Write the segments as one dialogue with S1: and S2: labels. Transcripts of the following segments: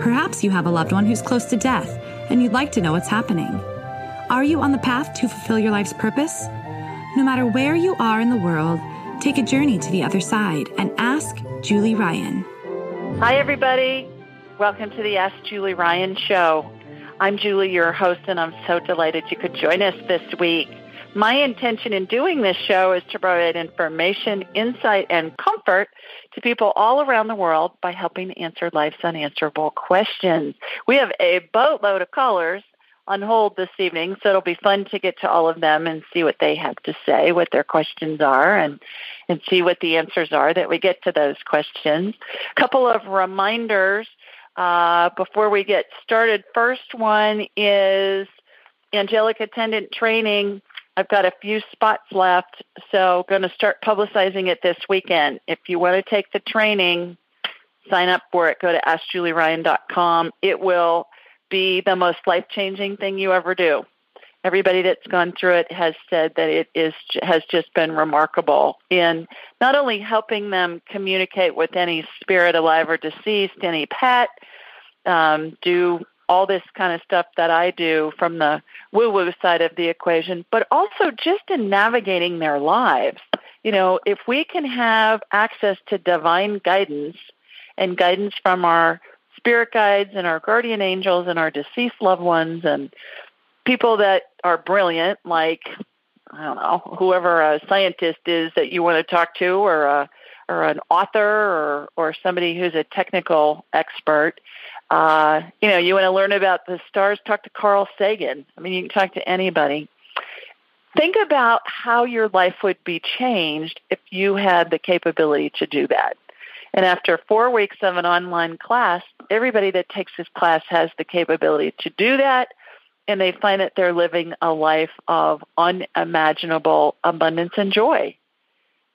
S1: Perhaps you have a loved one who's close to death and you'd like to know what's happening. Are you on the path to fulfill your life's purpose? No matter where you are in the world, take a journey to the other side and ask Julie Ryan.
S2: Hi, everybody. Welcome to the Ask Julie Ryan show. I'm Julie, your host, and I'm so delighted you could join us this week. My intention in doing this show is to provide information, insight, and comfort to people all around the world by helping answer life's unanswerable questions. We have a boatload of callers on hold this evening, so it'll be fun to get to all of them and see what they have to say, what their questions are, and and see what the answers are that we get to those questions. A couple of reminders uh, before we get started. First one is angelic attendant training. I've got a few spots left, so going to start publicizing it this weekend. If you want to take the training, sign up for it. Go to AskJulieRyan.com. It will be the most life changing thing you ever do. Everybody that's gone through it has said that it is has just been remarkable in not only helping them communicate with any spirit alive or deceased, any pet, um, do all this kind of stuff that I do from the woo woo side of the equation, but also just in navigating their lives. You know, if we can have access to divine guidance and guidance from our spirit guides and our guardian angels and our deceased loved ones and people that are brilliant, like I don't know, whoever a scientist is that you want to talk to, or a or an author, or or somebody who's a technical expert. Uh, you know, you want to learn about the stars, talk to Carl Sagan. I mean, you can talk to anybody. Think about how your life would be changed if you had the capability to do that. And after four weeks of an online class, everybody that takes this class has the capability to do that, and they find that they're living a life of unimaginable abundance and joy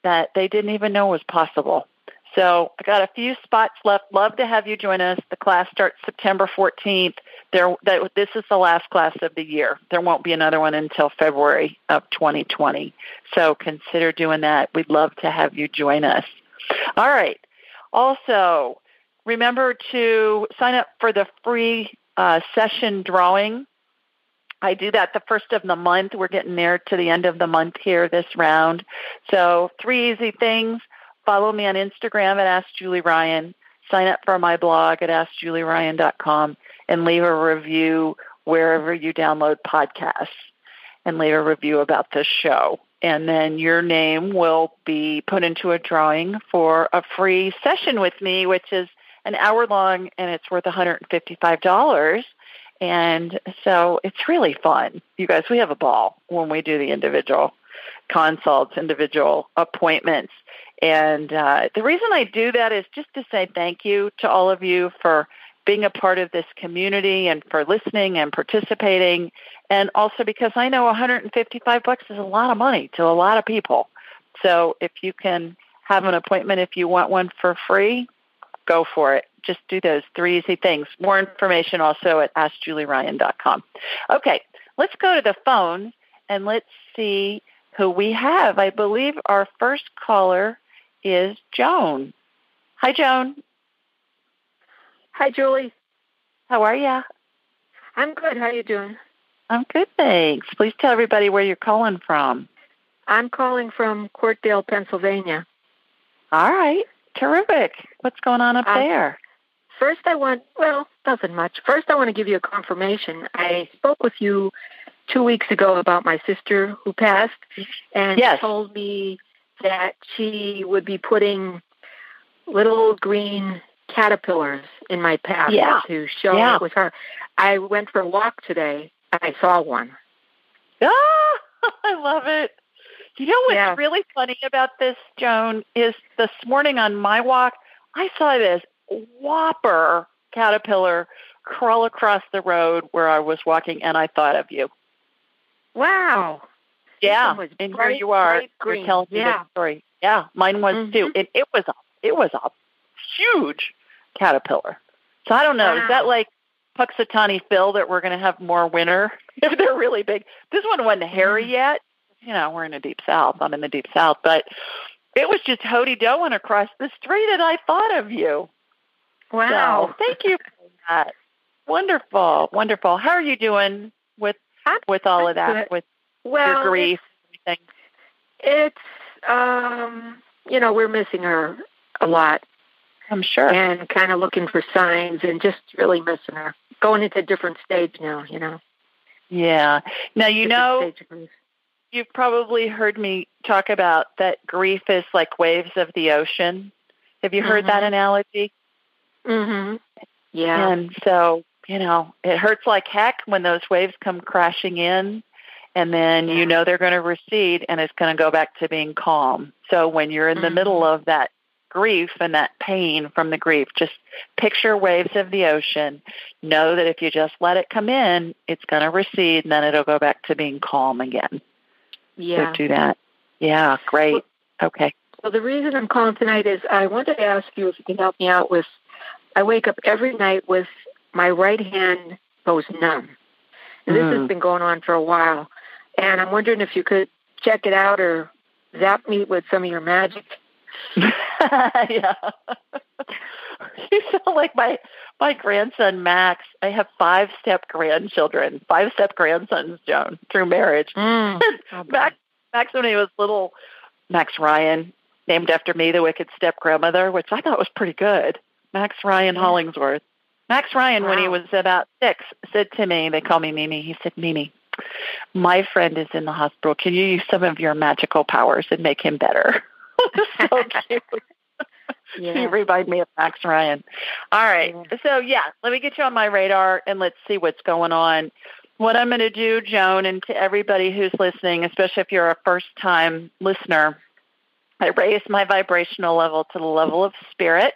S2: that they didn't even know was possible. So I got a few spots left. Love to have you join us. The class starts September 14th. There, that, this is the last class of the year. There won't be another one until February of 2020. So consider doing that. We'd love to have you join us. All right. Also, remember to sign up for the free uh, session drawing. I do that the first of the month. We're getting near to the end of the month here this round. So, three easy things. Follow me on Instagram at Ask Julie Ryan. Sign up for my blog at AskJulieRyan.com and leave a review wherever you download podcasts and leave a review about this show and then your name will be put into a drawing for a free session with me, which is an hour long and it's worth $155. And so it's really fun. You guys, we have a ball when we do the individual consults, individual appointments. And uh, the reason I do that is just to say thank you to all of you for being a part of this community and for listening and participating and also because I know 155 bucks is a lot of money to a lot of people. So if you can have an appointment if you want one for free, go for it. Just do those three easy things. More information also at askjulieryan.com. Okay, let's go to the phone and let's see who we have. I believe our first caller is Joan. Hi, Joan.
S3: Hi, Julie.
S2: How are you?
S3: I'm good. How are you doing?
S2: I'm good, thanks. Please tell everybody where you're calling from.
S3: I'm calling from Courtdale, Pennsylvania.
S2: All right. Terrific. What's going on up um, there?
S3: First, I want, well, nothing much. First, I want to give you a confirmation. I spoke with you two weeks ago about my sister who passed, and
S2: yes.
S3: told me that she would be putting little green caterpillars in my path
S2: yeah.
S3: to show
S2: yeah.
S3: it was her. I went for a walk today, and I saw one.
S2: Ah, I love it. You know what's
S3: yeah.
S2: really funny about this, Joan, is this morning on my walk, I saw this whopper caterpillar crawl across the road where I was walking, and I thought of you.
S3: Wow.
S2: Yeah,
S3: was
S2: and
S3: bright,
S2: here you are. You're telling me
S3: Yeah.
S2: the story. Yeah, mine was
S3: Mhm.
S2: too. And it was a it was a huge caterpillar. So I don't know. Is that like Punxsutawney Phil that we're going to have more winter if they're really big? This one wasn't hairy
S3: Mm-hmm.
S2: yet. You know, we're in the deep south. I'm in the deep south, but it was just Hody Doan across the street, and I thought of you.
S3: Wow.
S2: So thank you for that. Wonderful, wonderful. How are you doing with
S3: I'm-
S2: with all
S3: I'm
S2: of that?
S3: good.
S2: With
S3: well,
S2: your grief, and.
S3: It's um, you know, we're missing her a lot
S2: I'm sure.
S3: and kind of looking for signs and just really missing her. Going into a different stage now, you know.
S2: Yeah. Now you
S3: different
S2: know
S3: stage of grief.
S2: you've probably heard me talk about that grief is like waves of the ocean. Have you heard that
S3: Mhm.
S2: analogy?
S3: Mhm. Yeah.
S2: And so, you know, it hurts like heck when those waves come crashing in and then you know they're going to recede and it's going to go back to being calm. So when you're in the
S3: Mhm.
S2: middle of that grief and that pain from the grief, just picture waves of the ocean. Know that if you just let it come in, it's going to recede and then it'll go back to being calm again.
S3: yeah.
S2: So do that. Yeah, great. Okay.
S3: Well, the reason I'm calling tonight is I wanted to ask you if you can help me out with. I wake up every night with my right hand goes numb. And this
S2: Mm.
S3: has been going on for a while. And I'm wondering if you could check it out or zap me with some of your magic.
S2: yeah. you sound like my my grandson Max. I have five step grandchildren, five step grandsons, Joan, through marriage.
S3: Mm.
S2: Max Max when he was little Max Ryan, named after me, the wicked step grandmother, which I thought was pretty good. Max Ryan
S3: Yeah.
S2: Hollingsworth. Max Ryan, when he was about six, said to me, they call me Mimi, he said, Mimi, my friend is in the hospital. Can you use some of your magical powers and make him better? so cute. You remind me of Max Ryan. All right.
S3: Yeah.
S2: So, yeah, let me get you on my radar and let's see what's going on. What I'm going to do, Joan, and to everybody who's listening, especially if you're a first time listener, I raise my vibrational level to the level of spirit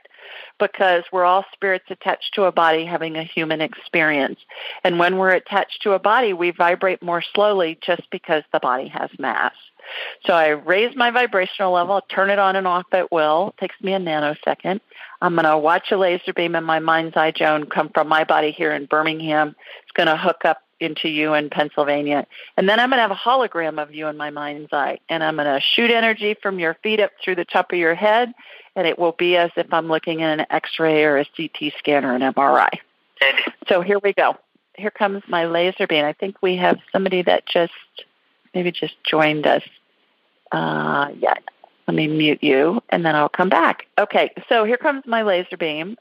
S2: because we're all spirits attached to a body having a human experience. And when we're attached to a body, we vibrate more slowly just because the body has mass. So I raise my vibrational level, turn it on and off at will. It takes me a nanosecond. I'm going to watch a laser beam in my mind's eye, Joan, come from my body here in Birmingham. It's going to hook up into you in Pennsylvania. And then I'm going to have a hologram of you in my mind's eye. And I'm going to shoot energy from your feet up through the top of your head. And it will be as if I'm looking at an x ray or a CT scan or an MRI. So here we go. Here comes my laser beam. I think we have somebody that just maybe just joined us. Uh, yeah. Let me mute you and then I'll come back. Okay, so here comes my laser beam.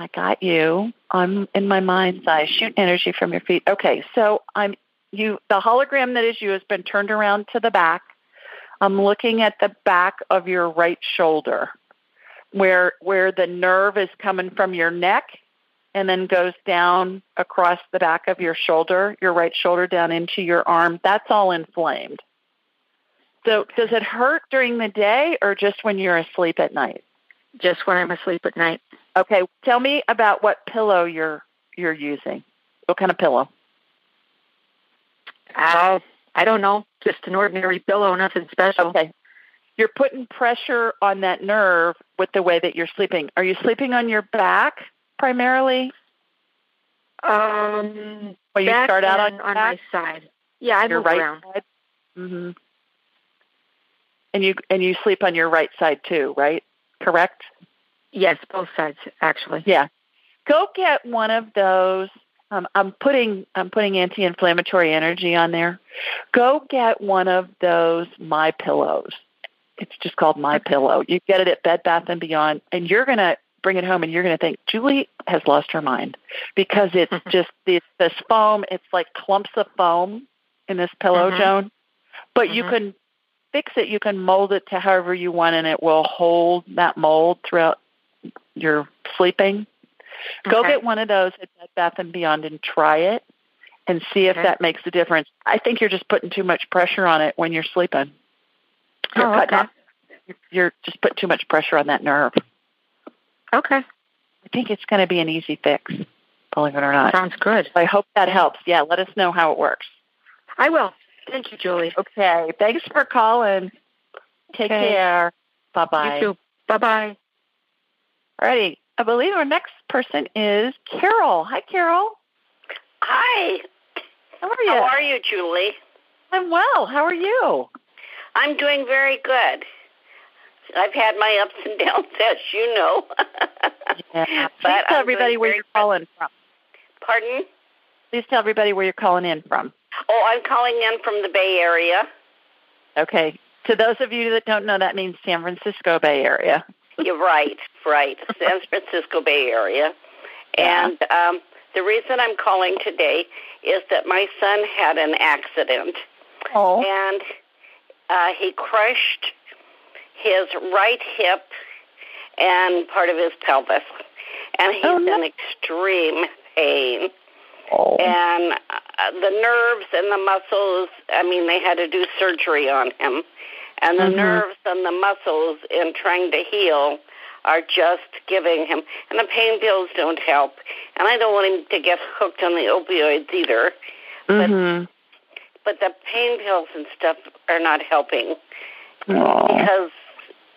S2: I got you. I'm in my mind's eye. Shoot energy from your feet. Okay, so I'm you the hologram that is you has been turned around to the back. I'm looking at the back of your right shoulder where where the nerve is coming from your neck and then goes down across the back of your shoulder, your right shoulder down into your arm. That's all inflamed. So does it hurt during the day or just when you're asleep at night?
S3: Just when I'm asleep at night.
S2: Okay, tell me about what pillow you're you're using. What kind of pillow?
S3: Uh, I don't know. Just an ordinary pillow, nothing special.
S2: Okay. You're putting pressure on that nerve with the way that you're sleeping. Are you sleeping on your back primarily?
S3: Um,
S2: Or you start out on
S3: on my side. Yeah, I
S2: your
S3: move
S2: right
S3: around.
S2: side? Mhm. And you and you sleep on your right side too, right? Correct?
S3: Yes, both sides actually.
S2: Yeah. Go get one of those. Um, I'm putting I'm putting anti-inflammatory energy on there. Go get one of those My Pillows. It's just called My Pillow. You get it at Bed Bath and Beyond, and you're gonna bring it home, and you're gonna think Julie has lost her mind because it's just this this foam. It's like clumps of foam in this pillow,
S3: Mhm.
S2: Joan. But you
S3: Mhm.
S2: can fix it. You can mold it to however you want, and it will hold that mold throughout your sleeping. Go get one of those at Bed Bath and Beyond and try it, and see if
S3: Okay.
S2: that makes a difference. I think you're just putting too much pressure on it when you're sleeping. You're
S3: Oh, okay.
S2: off- You're just putting too much pressure on that nerve.
S3: Okay.
S2: I think it's going to be an easy fix. believe it or not.
S3: Sounds good.
S2: I hope that helps. Yeah, let us know how it works.
S3: I will. Thank you, Julie.
S2: Okay. Thanks for calling. Take
S3: Okay.
S2: care. Bye bye.
S3: You too. Bye bye.
S2: Alrighty. I believe our next person is Carol. Hi, Carol.
S4: Hi.
S2: How are you?
S4: How are you, Julie?
S2: I'm well. How are you?
S4: I'm doing very good. I've had my ups and downs, as you know.
S2: Yeah.
S4: But
S2: Please tell
S4: I'm
S2: everybody where you're calling from.
S4: Pardon?
S2: Please tell everybody where you're calling in from.
S4: Oh, I'm calling in from the Bay Area.
S2: Okay. To those of you that don't know, that means San Francisco Bay Area.
S4: You're right, right. San Francisco Bay Area.
S2: Yeah.
S4: And um, the reason I'm calling today is that my son had an accident
S2: Oh.
S4: and uh, he crushed his right hip and part of his pelvis. And he's
S2: Oh, no.
S4: in extreme pain.
S2: oh.
S4: and uh, the nerves and the muscles i mean they had to do surgery on him and the
S2: Mhm.
S4: nerves and the muscles in trying to heal are just giving him and the pain pills don't help and i don't want him to get hooked on the opioids either
S2: hmm
S4: but the pain pills and stuff are not helping
S2: Oh.
S4: because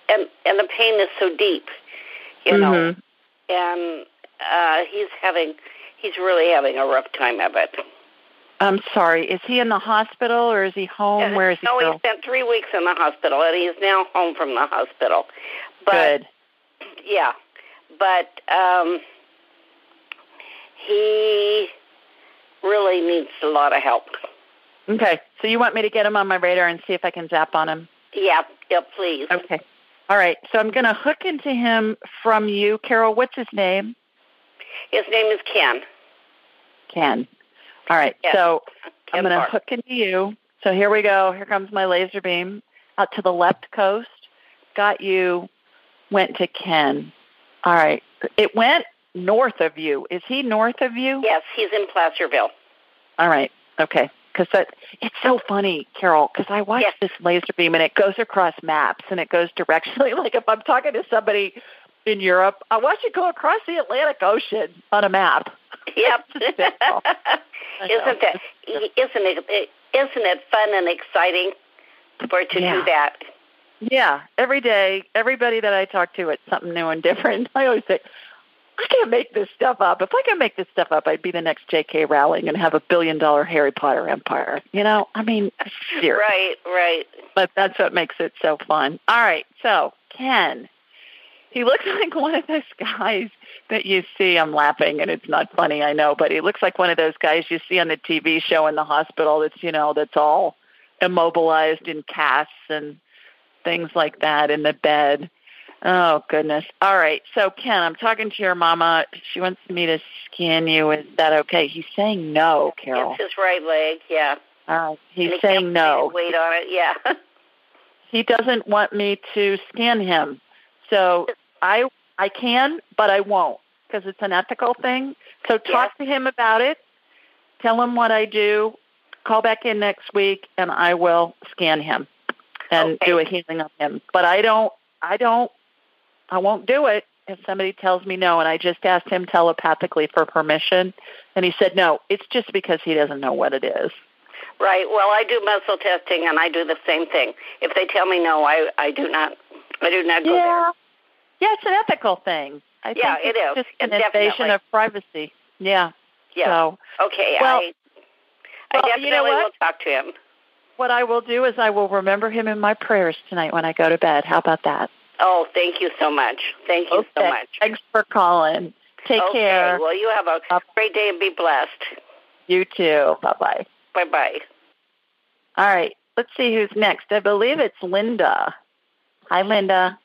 S4: and and the pain is so deep you know
S2: Mhm.
S4: and uh he's having he's really having a rough time of it
S2: I'm sorry. Is he in the hospital or is he home?
S4: Yeah,
S2: Where is he?
S4: No,
S2: still?
S4: he spent three weeks in the hospital, and he's now home from the hospital. But
S2: Good.
S4: yeah, but um, he really needs a lot of help.
S2: Okay. So you want me to get him on my radar and see if I can zap on him?
S4: Yeah, yeah, please.
S2: Okay. All right. So I'm going to hook into him from you, Carol. What's his name?
S4: His name is Ken.
S2: Ken. All right.
S4: Yes.
S2: So I'm going to hook into you. So here we go. Here comes my laser beam out to the left coast. Got you. Went to Ken. All right. It went north of you. Is he north of you?
S4: Yes, he's in Placerville.
S2: All right. Okay. Because that it's so funny, Carol. Because I watch
S4: Yes.
S2: this laser beam and it goes across maps and it goes directionally. Like if I'm talking to somebody in Europe, I watch it go across the Atlantic Ocean on a map.
S4: Yep.
S2: It's hysterical. I know.
S4: isn't that isn't it isn't it fun and exciting for to
S2: Yeah.
S4: do that?
S2: Yeah, every day, everybody that I talk to, it's something new and different. I always say, I can't make this stuff up. If I could make this stuff up, I'd be the next J.K. Rowling and have a billion dollar Harry Potter empire. You know, I mean, seriously.
S4: Right, right.
S2: But that's what makes it so fun. All right, so Ken, he looks like one of those guys that you see. I'm laughing, and it's not funny, I know, but he looks like one of those guys you see on the TV show in the hospital. That's you know, that's all immobilized in casts and things like that in the bed. Oh goodness. All right. So Ken, I'm talking to your mama. She wants me to scan you. Is that okay? He's saying no, Carol.
S4: It's his right leg, yeah.
S2: Uh, he's
S4: he
S2: saying no.
S4: Weight on it, yeah.
S2: He doesn't want me to scan him. So I I can, but I won't because it's an ethical thing. So talk to him about it. Tell him what I do. Call back in next week and I will scan him and
S4: Okay.
S2: do a healing on him. But I don't I don't I won't do it if somebody tells me no and I just asked him telepathically for permission and he said no. It's just because he doesn't know what it is.
S4: Right. Well, I do muscle testing, and I do the same thing. If they tell me no, I I do not. I do not go
S2: Yeah. Yeah, it's an ethical thing. I
S4: Yeah,
S2: think
S4: it
S2: it's
S4: is.
S2: just an invasion of privacy. Yeah.
S4: Yeah.
S2: So
S4: okay.
S2: Well-
S4: I I
S2: well, you
S4: definitely
S2: know what?
S4: will talk to him.
S2: what I will do is I will remember him in my prayers tonight when I go to bed. How about that?
S4: Oh, thank you so much. Thank you so much.
S2: Thanks for calling. Take
S4: okay.
S2: care.
S4: Well, you have a great day and be blessed.
S2: You too. Bye bye.
S4: Bye bye.
S2: All right. Let's see who's next. I believe it's Linda. Hi, Linda.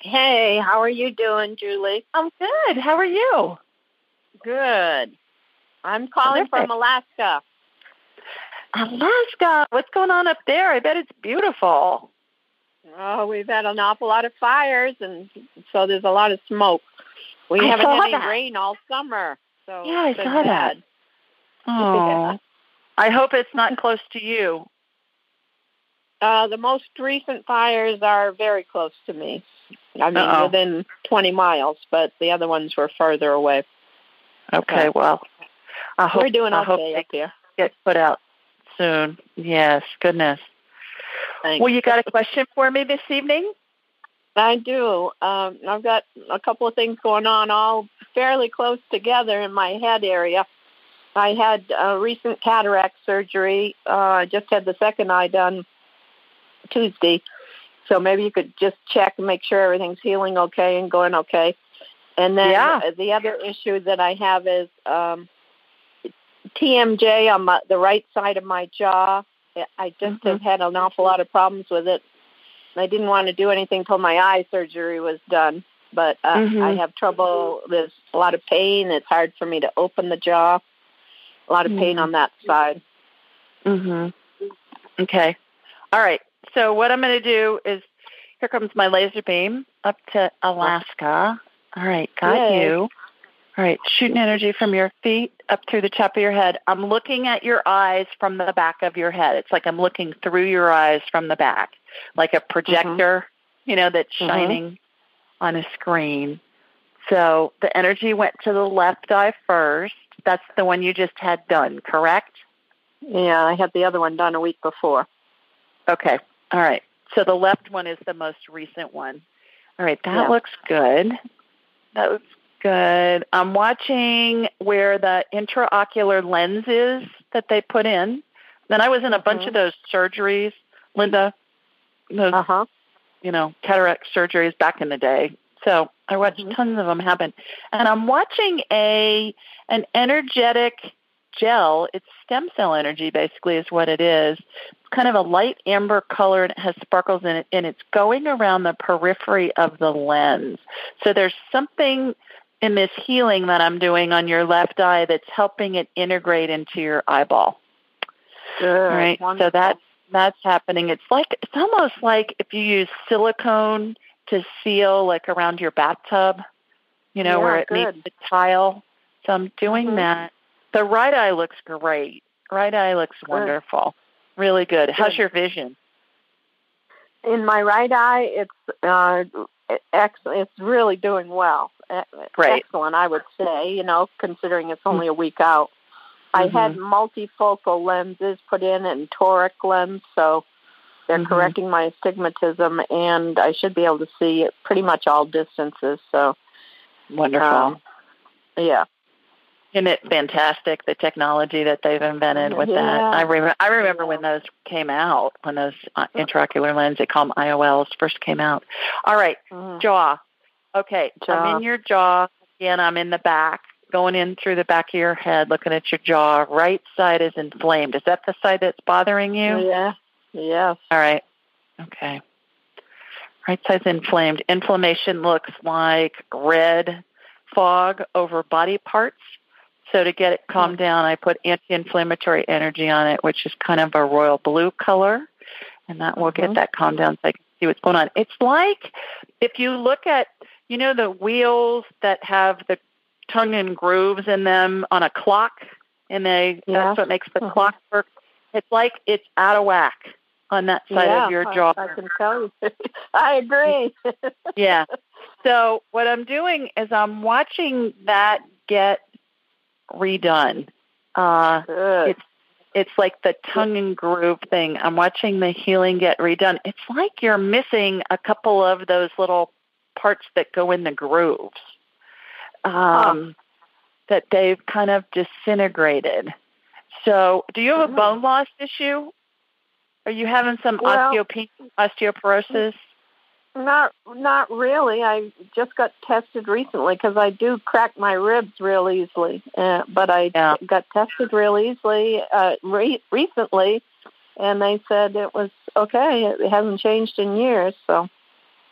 S5: Hey, how are you doing, Julie?
S2: I'm good. How are you?
S5: Good. I'm calling
S2: Terrific.
S5: from Alaska.
S2: Alaska. What's going on up there? I bet it's beautiful.
S5: Oh, we've had an awful lot of fires, and so there's a lot of smoke. We
S2: I
S5: haven't had any
S2: that.
S5: rain all summer. So
S2: Yeah, I saw that. Oh. I hope it's not close to you.
S5: Uh, the most recent fires are very close to me. I mean,
S2: Uh-oh.
S5: within 20 miles, but the other ones were further away.
S2: Okay, well, I hope
S5: we're doing
S2: I
S5: okay
S2: hope
S5: up here.
S2: get put out soon. Yes, goodness.
S5: Thanks.
S2: Well, you got a question for me this evening?
S5: I do. Um, I've got a couple of things going on, all fairly close together in my head area. I had a recent cataract surgery. Uh, I just had the second eye done Tuesday. So maybe you could just check and make sure everything's healing okay and going okay. And then
S2: Yeah.
S5: the other issue that I have is um, TMJ on my, the right side of my jaw. I just
S2: Mhm.
S5: have had an awful lot of problems with it. I didn't want to do anything till my eye surgery was done, but uh,
S2: Mhm.
S5: I have trouble. There's a lot of pain. It's hard for me to open the jaw. A lot of pain
S2: Mhm.
S5: on that side.
S2: Mhm. Okay. All right. So what I'm going to do is here comes my laser beam up to Alaska. All right, got
S5: Yay.
S2: you. All right, shooting energy from your feet up through the top of your head. I'm looking at your eyes from the back of your head. It's like I'm looking through your eyes from the back, like a projector, you know, that's
S5: Mhm.
S2: shining on a screen. So the energy went to the left eye first. That's the one you just had done, correct?
S5: Yeah, I had the other one done a week before.
S2: Okay. All right. So the left one is the most recent one. All right. That
S5: Yeah.
S2: looks good. That looks good. I'm watching where the intraocular lens is that they put in. Then I was in a bunch
S5: Mhm.
S2: of those surgeries, Linda, those,
S5: Uh huh.
S2: you know, cataract surgeries back in the day. So I watched
S5: Mhm.
S2: tons of them happen. And I'm watching a an energetic gel. It's stem cell energy basically is what it is. It's kind of a light amber color and it has sparkles in it and it's going around the periphery of the lens. So there's something in this healing that I'm doing on your left eye that's helping it integrate into your eyeball.
S5: Good.
S2: Right. So that's that's happening. It's like it's almost like if you use silicone to seal like around your bathtub, you know,
S5: Yeah,
S2: where it
S5: good.
S2: meets the tile. So I'm doing
S5: Mhm.
S2: that. The right eye looks great. Right eye looks wonderful. Really good. How's your vision?
S5: in my right eye, it's uh, excellent. It's really doing well.
S2: Great.
S5: Excellent, I would say. You know, considering it's only a week out. I
S2: Mm-hmm.
S5: had multifocal lenses put in and toric lens, so they're
S2: Mhm.
S5: correcting my astigmatism, and I should be able to see pretty much all distances. So,
S2: Wonderful.
S5: um, yeah.
S2: Isn't it fantastic the technology that they've invented with that? I remember. I remember when those came out, when those uh, intraocular lenses, they call them IOLs, first came out. All right,
S5: Mhm.
S2: jaw. Okay, I'm in your jaw. Again, I'm in the back, going in through the back of your head, looking at your jaw. Right side is inflamed. Is that the side that's bothering you?
S5: Yeah. Yes.
S2: All right. Okay. Right side's inflamed. Inflammation looks like red fog over body parts. So to get it calmed down, I put anti-inflammatory energy on it, which is kind of a royal blue color, and that will get
S5: Mhm.
S2: that calmed down so I can see what's going on. It's like if you look at, you know, the wheels that have the tongue and grooves in them on a clock, and they
S5: Yeah.
S2: that's what makes the
S5: Mhm.
S2: clock work. It's like it's out of whack on that side
S5: yeah,
S2: of your
S5: I-
S2: jaw.
S5: I, can tell you. I agree.
S2: yeah. So what I'm doing is I'm watching that get redone. Uh,
S5: Good.
S2: it's it's like the tongue and groove thing. I'm watching the healing get redone. It's like you're missing a couple of those little parts that go in the grooves. Um, That they've kind of disintegrated. So, do you have a bone loss issue? Are you having some
S5: Well-
S2: osteoporosis?
S5: Not not really. I just got tested recently because I do crack my ribs real easily. Uh, but I
S2: Yeah.
S5: got tested real easily uh, re- recently, and they said it was okay. It hasn't changed in years. So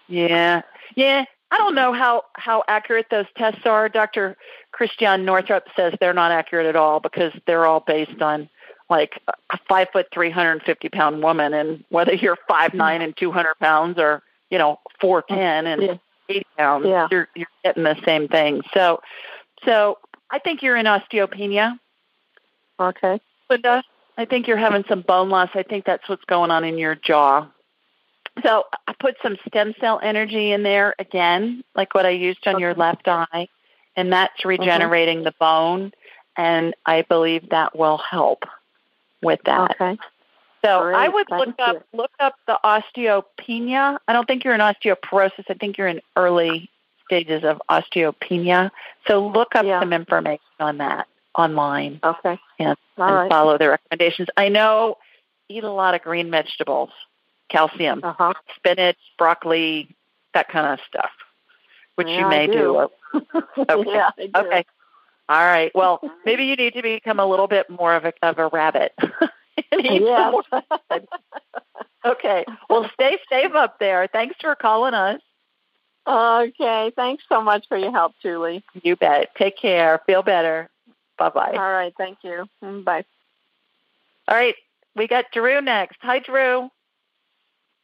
S2: Yeah, yeah. I don't know how how accurate those tests are. Dr. Christiane Northrup says they're not accurate at all because they're all based on like a five foot, three hundred and fifty pound woman, and whether you're five nine and two hundred pounds or you know four oh, ten and
S5: Yeah.
S2: eighty pounds,
S5: Yeah.
S2: you're you're getting the same thing. So, so I think you're in osteopenia,
S5: okay,
S2: Linda. I think you're having some bone loss. I think that's what's going on in your jaw. So I put some stem cell energy in there again, like what I used on your left eye, and that's regenerating the bone, and I believe that will help with that.
S5: Okay.
S2: So. I would Thank look up you. look up the osteopenia. I don't think you're in osteoporosis. I think you're in early stages of osteopenia. So look up yeah. some information on that online.
S5: Okay.
S2: And, and right. follow the recommendations. I know eat a lot of green vegetables, calcium,
S5: uh-huh.
S2: spinach, broccoli, that kind of stuff, which
S5: yeah,
S2: you may
S5: do.
S2: do.
S5: okay. yeah,
S2: Okay. All right. Well, maybe you need to become a little bit more of a of a rabbit.
S5: yeah.
S2: okay. Well, stay safe up there. Thanks for calling us.
S5: Okay. Thanks so much for your help, Julie.
S2: You bet. Take care. Feel better. Bye bye.
S5: All right. Thank you. Mm, bye.
S2: All right. We got Drew next. Hi, Drew.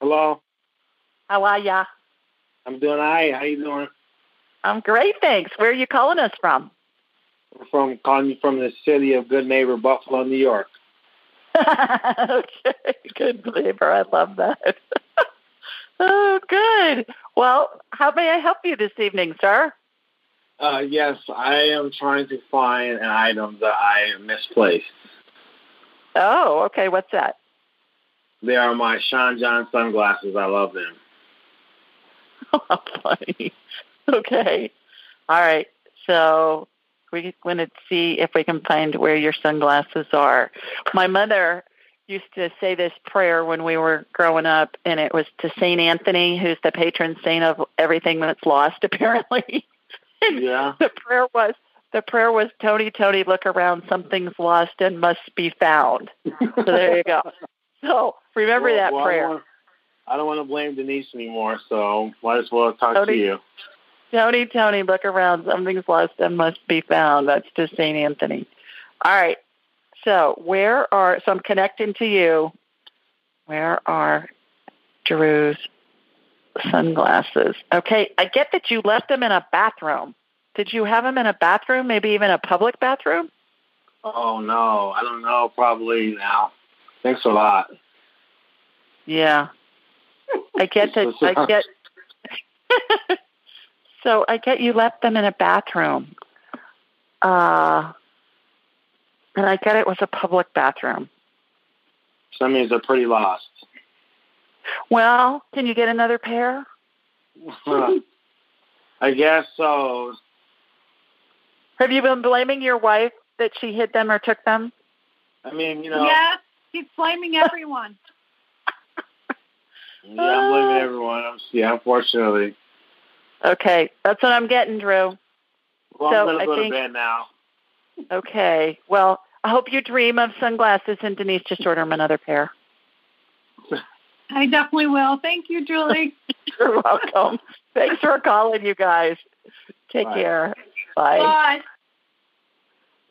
S6: Hello.
S2: How are ya?
S6: I'm doing all right. How you doing?
S2: I'm great, thanks. Where are you calling us from?
S6: I'm from calling you from the city of Good Neighbor, Buffalo, New York.
S2: okay, good neighbor. I love that. oh, good. Well, how may I help you this evening, sir?
S6: Uh, yes, I am trying to find an item that I misplaced.
S2: Oh, okay. What's that?
S6: They are my Sean John sunglasses. I love them.
S2: Oh, funny. Okay. All right. So we're going to see if we can find where your sunglasses are. My mother used to say this prayer when we were growing up, and it was to Saint Anthony, who's the patron saint of everything that's lost, apparently.
S6: yeah.
S2: The prayer was the prayer was Tony, Tony, look around, something's lost and must be found. so there you go. So remember
S6: well,
S2: that
S6: well,
S2: prayer.
S6: I don't, want, I don't want to blame Denise anymore, so might as well talk
S2: Tony,
S6: to you.
S2: Tony, Tony, look around, something's lost and must be found. That's to St. Anthony. All right. So where are so I'm connecting to you. Where are Drew's sunglasses? Okay, I get that you left them in a bathroom. Did you have them in a bathroom, maybe even a public bathroom?
S6: Oh no, I don't know. Probably now. Thanks a lot.
S2: Yeah, I get that. I get. so I get you left them in a bathroom. Uh, and I get it was a public bathroom.
S6: So that means they're pretty lost.
S2: Well, can you get another pair?
S6: I guess so.
S2: Have you been blaming your wife that she hid them or took them?
S6: I mean, you know.
S7: Yes, he's blaming everyone.
S6: yeah, I'm blaming everyone. I'm, yeah, unfortunately.
S2: Okay, that's what I'm getting, Drew.
S6: Well,
S2: so
S6: I'm going to go
S2: think,
S6: to bed now.
S2: Okay. Well, I hope you dream of sunglasses, and Denise just order them another pair.
S7: I definitely will. Thank you, Julie.
S2: You're welcome. Thanks for calling, you guys. Take
S6: Bye.
S2: care. Bye.
S7: Bye.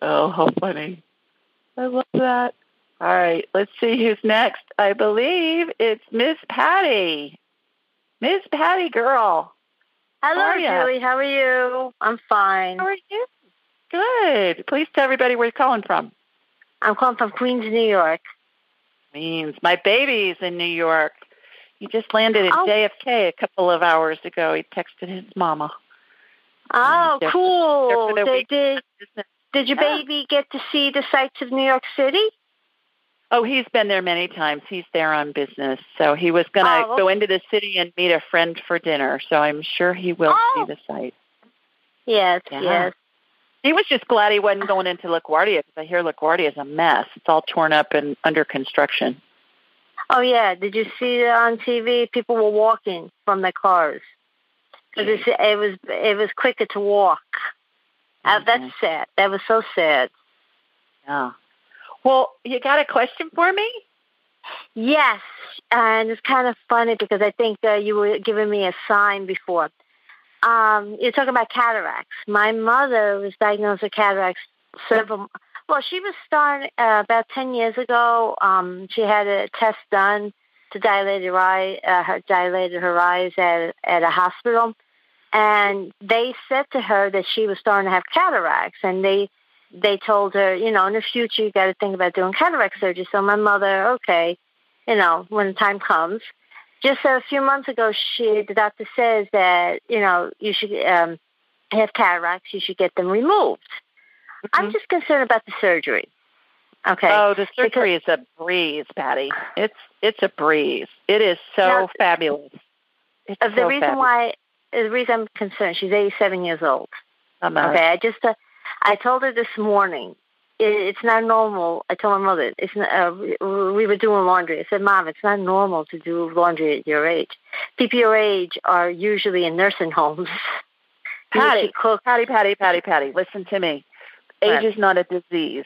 S2: Oh, how funny. I love that. All right, let's see who's next. I believe it's Miss Patty. Miss Patty girl.
S8: Hello,
S2: how
S8: Julie. How are you? I'm fine.
S2: How are you? Good. Please tell everybody where you're calling from.
S8: I'm calling from Queens, New York.
S2: Queens. My baby's in New York. He just landed at
S8: oh.
S2: JFK a couple of hours ago. He texted his mama.
S8: Oh, cool. Did, did, did your
S2: Yeah.
S8: baby get to see the sights of New York City?
S2: Oh, he's been there many times. He's there on business. So he was going to
S8: Oh,
S2: go into the city and meet a friend for dinner. So I'm sure he will
S8: Oh.
S2: see the site.
S8: Yes,
S2: Yeah.
S8: yes.
S2: He was just glad he wasn't going into LaGuardia because I hear LaGuardia is a mess. It's all torn up and under construction.
S8: Oh, yeah. Did you see it on TV? People were walking from their cars because it was it was quicker to walk. Uh,
S2: Mhm.
S8: that's sad. That was so sad.
S2: Yeah. Well, you got a question for me?
S8: Yes, and it's kind of funny because I think uh, you were giving me a sign before. Um, you're talking about cataracts. My mother was diagnosed with cataracts several. Well, she was starting uh, about ten years ago. Um, she had a test done to dilate her eye, uh, her dilated her eyes at at a hospital, and they said to her that she was starting to have cataracts, and they they told her, you know, in the future you got to think about doing cataract surgery. So my mother, okay, you know, when the time comes. Just a few months ago, she the doctor says that you know you should um, have cataracts, you should get them removed. Mm-hmm. I'm just concerned about the surgery. Okay.
S2: Oh, the surgery because, is a breeze, Patty. It's it's a breeze. It is so now, fabulous. It's
S8: the
S2: so
S8: reason
S2: fabulous.
S8: why the reason I'm concerned, she's 87 years old.
S2: I'm
S8: okay, I just uh, I told her this morning it's not normal. I told my mother it's not, uh, we were doing laundry. I said, Mom, it's not normal to do laundry at your age. People your age are usually in nursing homes.
S2: Patty, Patty, Patty, Patty, Patty. Listen to me. Age what? is not a disease.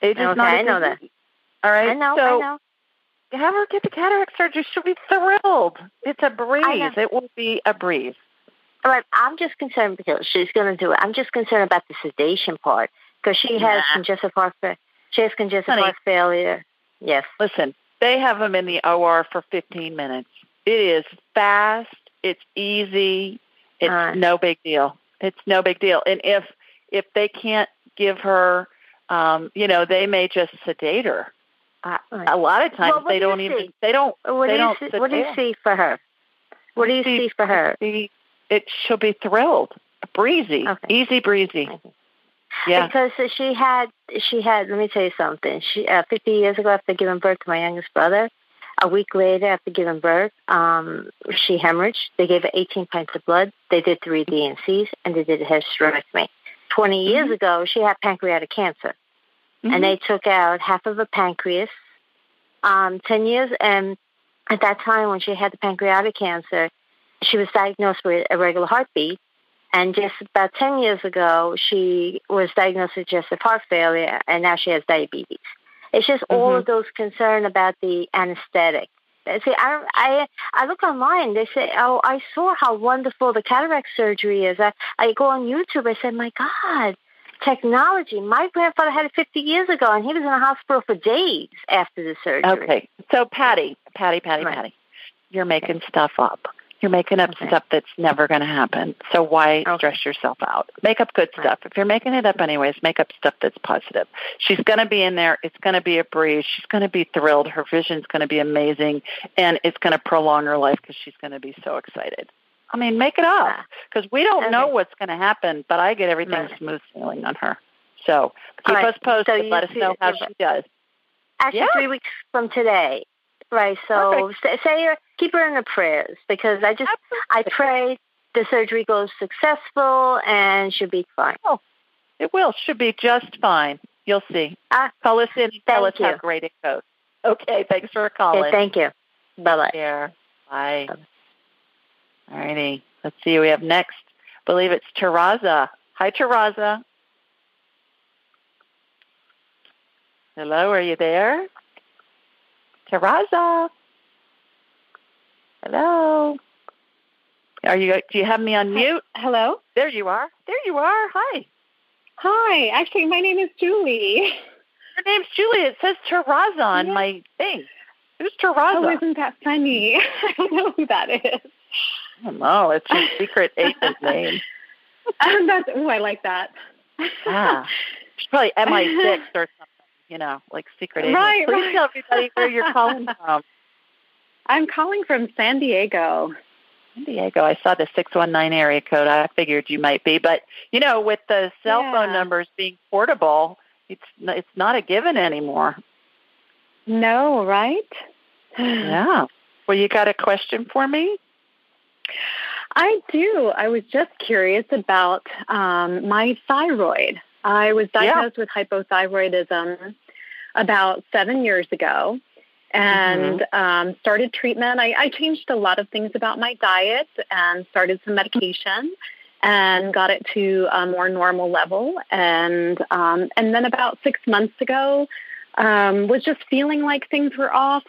S2: Age
S8: okay,
S2: is not a
S8: I know
S2: disease.
S8: that.
S2: All right.
S8: I know.
S2: So,
S8: I know.
S2: Have her get the cataract surgery. She'll be thrilled. It's a breeze. It will be a breeze.
S8: Right. I'm just concerned because she's going to do it. I'm just concerned about the sedation part because she has nah. congestive heart failure. She has congestive
S2: Honey,
S8: heart failure. Yes.
S2: Listen, they have them in the OR for 15 minutes. It is fast. It's easy. It's
S8: right.
S2: no big deal. It's no big deal. And if if they can't give her, um, you know, they may just sedate her. Uh, a lot of times
S8: well,
S2: they
S8: do
S2: don't
S8: even.
S2: They don't.
S8: What
S2: they
S8: do
S2: don't
S8: you see? What do you see for her? What do you see, see for her?
S2: See, it she'll be thrilled, breezy,
S8: okay.
S2: easy breezy. Yeah.
S8: Because she had she had let me tell you something. She uh, 50 years ago after giving birth to my youngest brother, a week later after giving birth, um, she hemorrhaged. They gave her 18 pints of blood. They did three D&Cs and they did a hysterectomy. 20 years
S2: mm-hmm.
S8: ago, she had pancreatic cancer,
S2: mm-hmm.
S8: and they took out half of her pancreas. Um, 10 years, and at that time when she had the pancreatic cancer, she was diagnosed with irregular heartbeat and just about 10 years ago, she was diagnosed with congestive heart failure, and now she has diabetes. It's just mm-hmm. all of those concern about the anesthetic. See, I, I I look online. They say, "Oh, I saw how wonderful the cataract surgery is." I, I go on YouTube. I said, "My God, technology!" My grandfather had it 50 years ago, and he was in a hospital for days after the surgery.
S2: Okay, so Patty, Patty, Patty,
S8: right.
S2: Patty, you're making stuff up. You're making up
S8: okay.
S2: stuff that's never going to happen. So why
S8: okay.
S2: stress yourself out? Make up good
S8: right.
S2: stuff. If you're making it up anyways, make up stuff that's positive. She's going to be in there. It's going to be a breeze. She's going to be thrilled. Her vision's going to be amazing, and it's going to prolong her life because she's going to be so excited. I mean, make it up because we don't
S8: okay.
S2: know what's going to happen, but I get everything
S8: right.
S2: smooth sailing on her. So keep
S8: right.
S2: us posted.
S8: So
S2: let us know how she does.
S8: Actually,
S2: yeah.
S8: three weeks from today. Right. So say, say her, keep her in the prayers because I just
S2: Absolutely.
S8: I pray the surgery goes successful and she'll be fine.
S2: Oh, it will. Should be just fine. You'll see.
S8: Ah,
S2: Call us in and tell us
S8: you.
S2: how great it goes. Okay. Thanks for calling.
S8: Okay, thank you. Bye bye.
S2: Care. Bye. All righty. Let's see. who We have next. I believe it's Taraza. Hi, Taraza. Hello. Are you there? Taraza. Hello. Are you? Do you have me on mute?
S7: Hello.
S2: There you are. There you are. Hi.
S7: Hi. Actually, my name is Julie.
S2: Your name's Julie. It says Taraza on
S7: Yeah.
S2: my thing. Who's Taraza?
S7: Oh, isn't that funny? I don't know who that is.
S2: I don't know. It's your secret agent name.
S7: Um, that's, oh, I like that.
S2: Ah. It's probably MI6 or something, you know, like secret agent.
S7: Right,
S2: Please
S7: right.
S2: tell everybody where you're calling from.
S7: I'm calling from San Diego.
S2: San Diego. I saw the 619 area code. I figured you might be. But, you know, with the cell phone numbers being portable, it's it's not a given anymore.
S7: No, right?
S2: Yeah. Well, you got a question for me?
S7: I do. I was just curious about um, my thyroid. I was diagnosed with hypothyroidism about seven years ago and um, started treatment. I, I changed a lot of things about my diet and started some medication and got it to a more normal level. And um, and then about six months ago, um, was just feeling like things were off.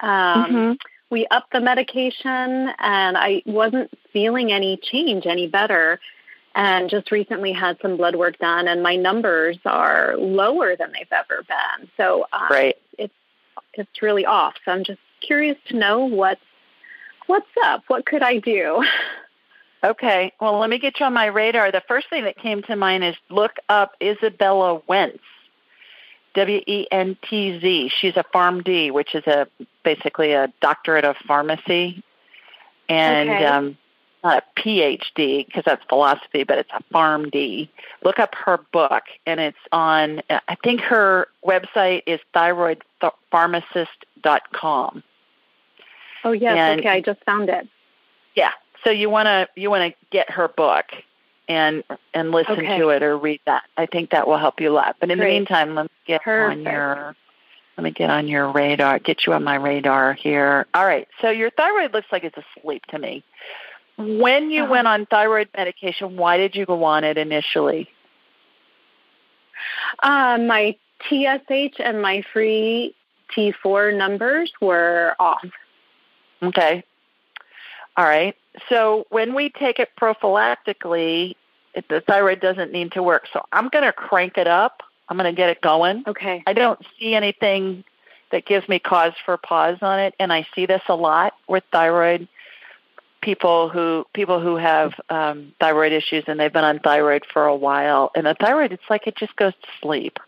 S7: Um,
S2: Mhm.
S7: We upped the medication, and I wasn't feeling any change any better. And just recently had some blood work done, and my numbers are lower than they've ever been. So um,
S2: Great.
S7: It's really off. So I'm just curious to know what's what's up. What could I do?
S2: Okay. Well, let me get you on my radar. The first thing that came to mind is look up Izabella Wentz. W E N T Z. She's a PharmD, which is a basically a doctorate of pharmacy, and
S7: Okay.
S2: um, not a PhD because that's philosophy, but it's a PharmD. Look up her book, and it's on. I think her website is thyroidpharmacist.com.
S7: Oh yes, and, okay, I just found it.
S2: Yeah, so you want to you want to get her book and and listen
S7: okay.
S2: to it or read that. I think that will help you a lot. But in
S7: Great.
S2: the meantime, let me get
S7: Perfect.
S2: on your let me get on your radar, get you on my radar here. All right. So your thyroid looks like it's asleep to me. When you
S7: uh-huh.
S2: went on thyroid medication, why did you go on it initially?
S7: Uh, my TSH and my free T4 numbers were off.
S2: Okay. All right. So when we take it prophylactically, it, the thyroid doesn't need to work. So I'm going to crank it up. I'm going to get it going.
S7: Okay.
S2: I don't see anything that gives me cause for pause on it, and I see this a lot with thyroid people who people who have um, thyroid issues and they've been on thyroid for a while, and the thyroid it's like it just goes to sleep.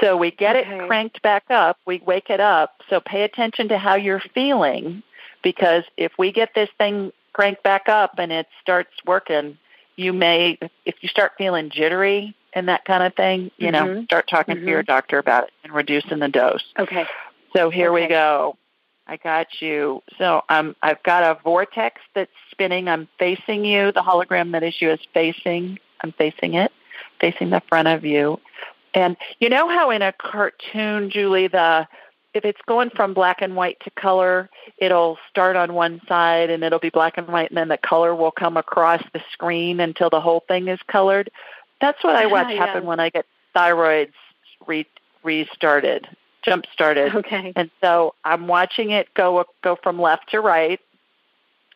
S2: So we get
S7: Okay.
S2: it cranked back up, we wake it up. So pay attention to how you're feeling because if we get this thing cranked back up and it starts working, you may if you start feeling jittery and that kind of thing, you know,
S7: Mhm.
S2: start talking to your doctor about it and reducing the dose.
S7: Okay.
S2: So here we go. I got you. So um, I've got a vortex that's spinning. I'm facing you. The hologram that is you is facing. I'm facing it, facing the front of you. And you know how in a cartoon, Julie, the if it's going from black and white to color, it'll start on one side and it'll be black and white, and then the color will come across the screen until the whole thing is colored. That's what I watch
S7: Yeah.
S2: happen when I get thyroids re- restarted, jump started.
S7: Okay.
S2: And so I'm watching it go go from left to right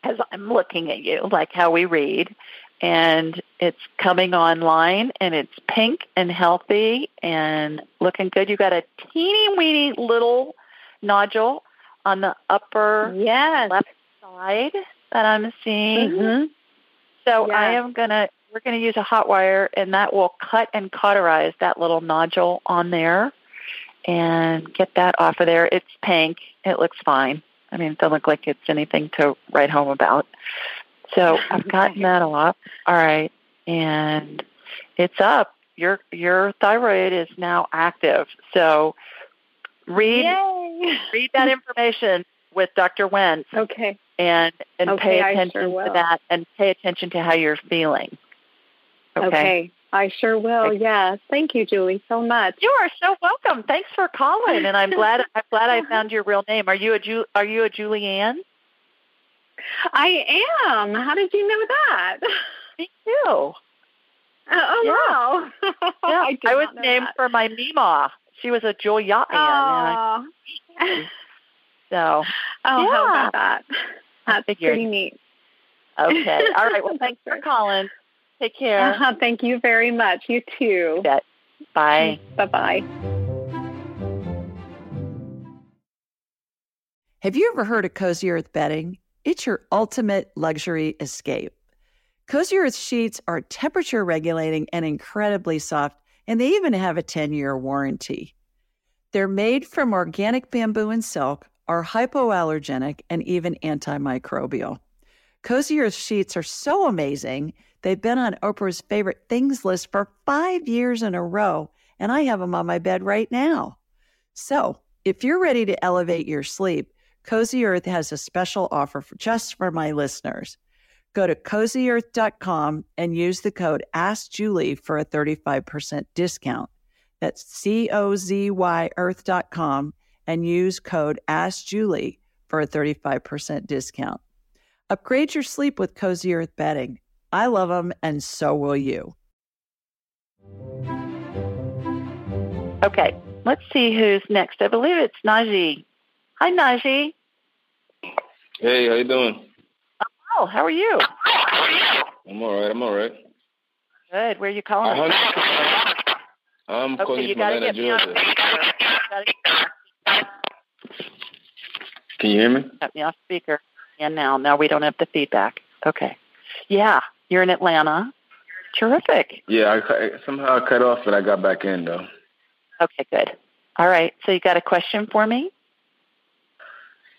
S2: as I'm looking at you, like how we read. And it's coming online and it's pink and healthy and looking good. You got a teeny weeny little nodule on the upper
S7: Yes.
S2: left side that I'm seeing.
S7: Mhm.
S2: So
S7: Yeah.
S2: I am gonna we're gonna use a hot wire and that will cut and cauterize that little nodule on there and get that off of there. It's pink. It looks fine. I mean it doesn't look like it's anything to write home about. So I've gotten that off. All right. And it's up. Your your thyroid is now active. So read
S7: Yay.
S2: read that information with Dr. Wentz
S7: Okay.
S2: and and
S7: Okay,
S2: pay attention
S7: sure
S2: to that and pay attention to how you're feeling. Okay.
S7: Okay. I sure will. Yes. Thank you, Julie, so much.
S2: You are so welcome. Thanks for calling, and I'm glad I'm glad I found your real name. Are you a Ju- Are you a Julianne?
S7: I am. How did you know that?
S2: Me too.
S7: Oh, oh wow.
S2: Yeah,
S7: I,
S2: I was named
S7: that.
S2: for my Mima. She was a Julianne. and I-
S7: Oh.
S2: So
S7: Oh, how
S2: Yeah.
S7: about that? That's
S2: figured.
S7: pretty neat.
S2: okay, all right. Well, thanks for calling. Take care.
S7: Uh-huh. Thank you very much. You too.
S2: Bet. Bye.
S7: Bye bye.
S9: Have you ever heard of Cozy Earth bedding? It's your ultimate luxury escape. Cozy Earth sheets are temperature regulating and incredibly soft, and they even have a 10 year warranty. They're made from organic bamboo and silk, are hypoallergenic, and even antimicrobial. Cozy Earth sheets are so amazing, they've been on Oprah's favorite things list for five years in a row, and I have them on my bed right now. So, if you're ready to elevate your sleep, Cozy Earth has a special offer for just for my listeners. Go to cozyearth.com and use the code AskJulie for a 35% discount. That's C O Z Y earth.com and use code AskJulie for a 35% discount. Upgrade your sleep with Cozy Earth bedding. I love them, and so will you.
S2: Okay, let's see who's next. I believe it's Najee. Hi, Najee.
S10: Hey, how you doing?
S2: Oh, how are you?
S10: I'm all right. I'm all right.
S2: Good. Where are you
S10: I
S2: calling?
S10: hunt- I'm
S2: Okay,
S10: calling
S2: you
S10: from
S2: got to
S10: Atlanta,
S2: get me on
S10: Georgia.
S2: speaker. Gotta
S10: Can you hear me?
S2: me off speaker. And now, now we don't have the feedback. Okay. Yeah, you're in Atlanta. Terrific.
S10: Yeah, I, I somehow I cut off, but I got back in though.
S2: Okay, good. All right. So you got a question for me?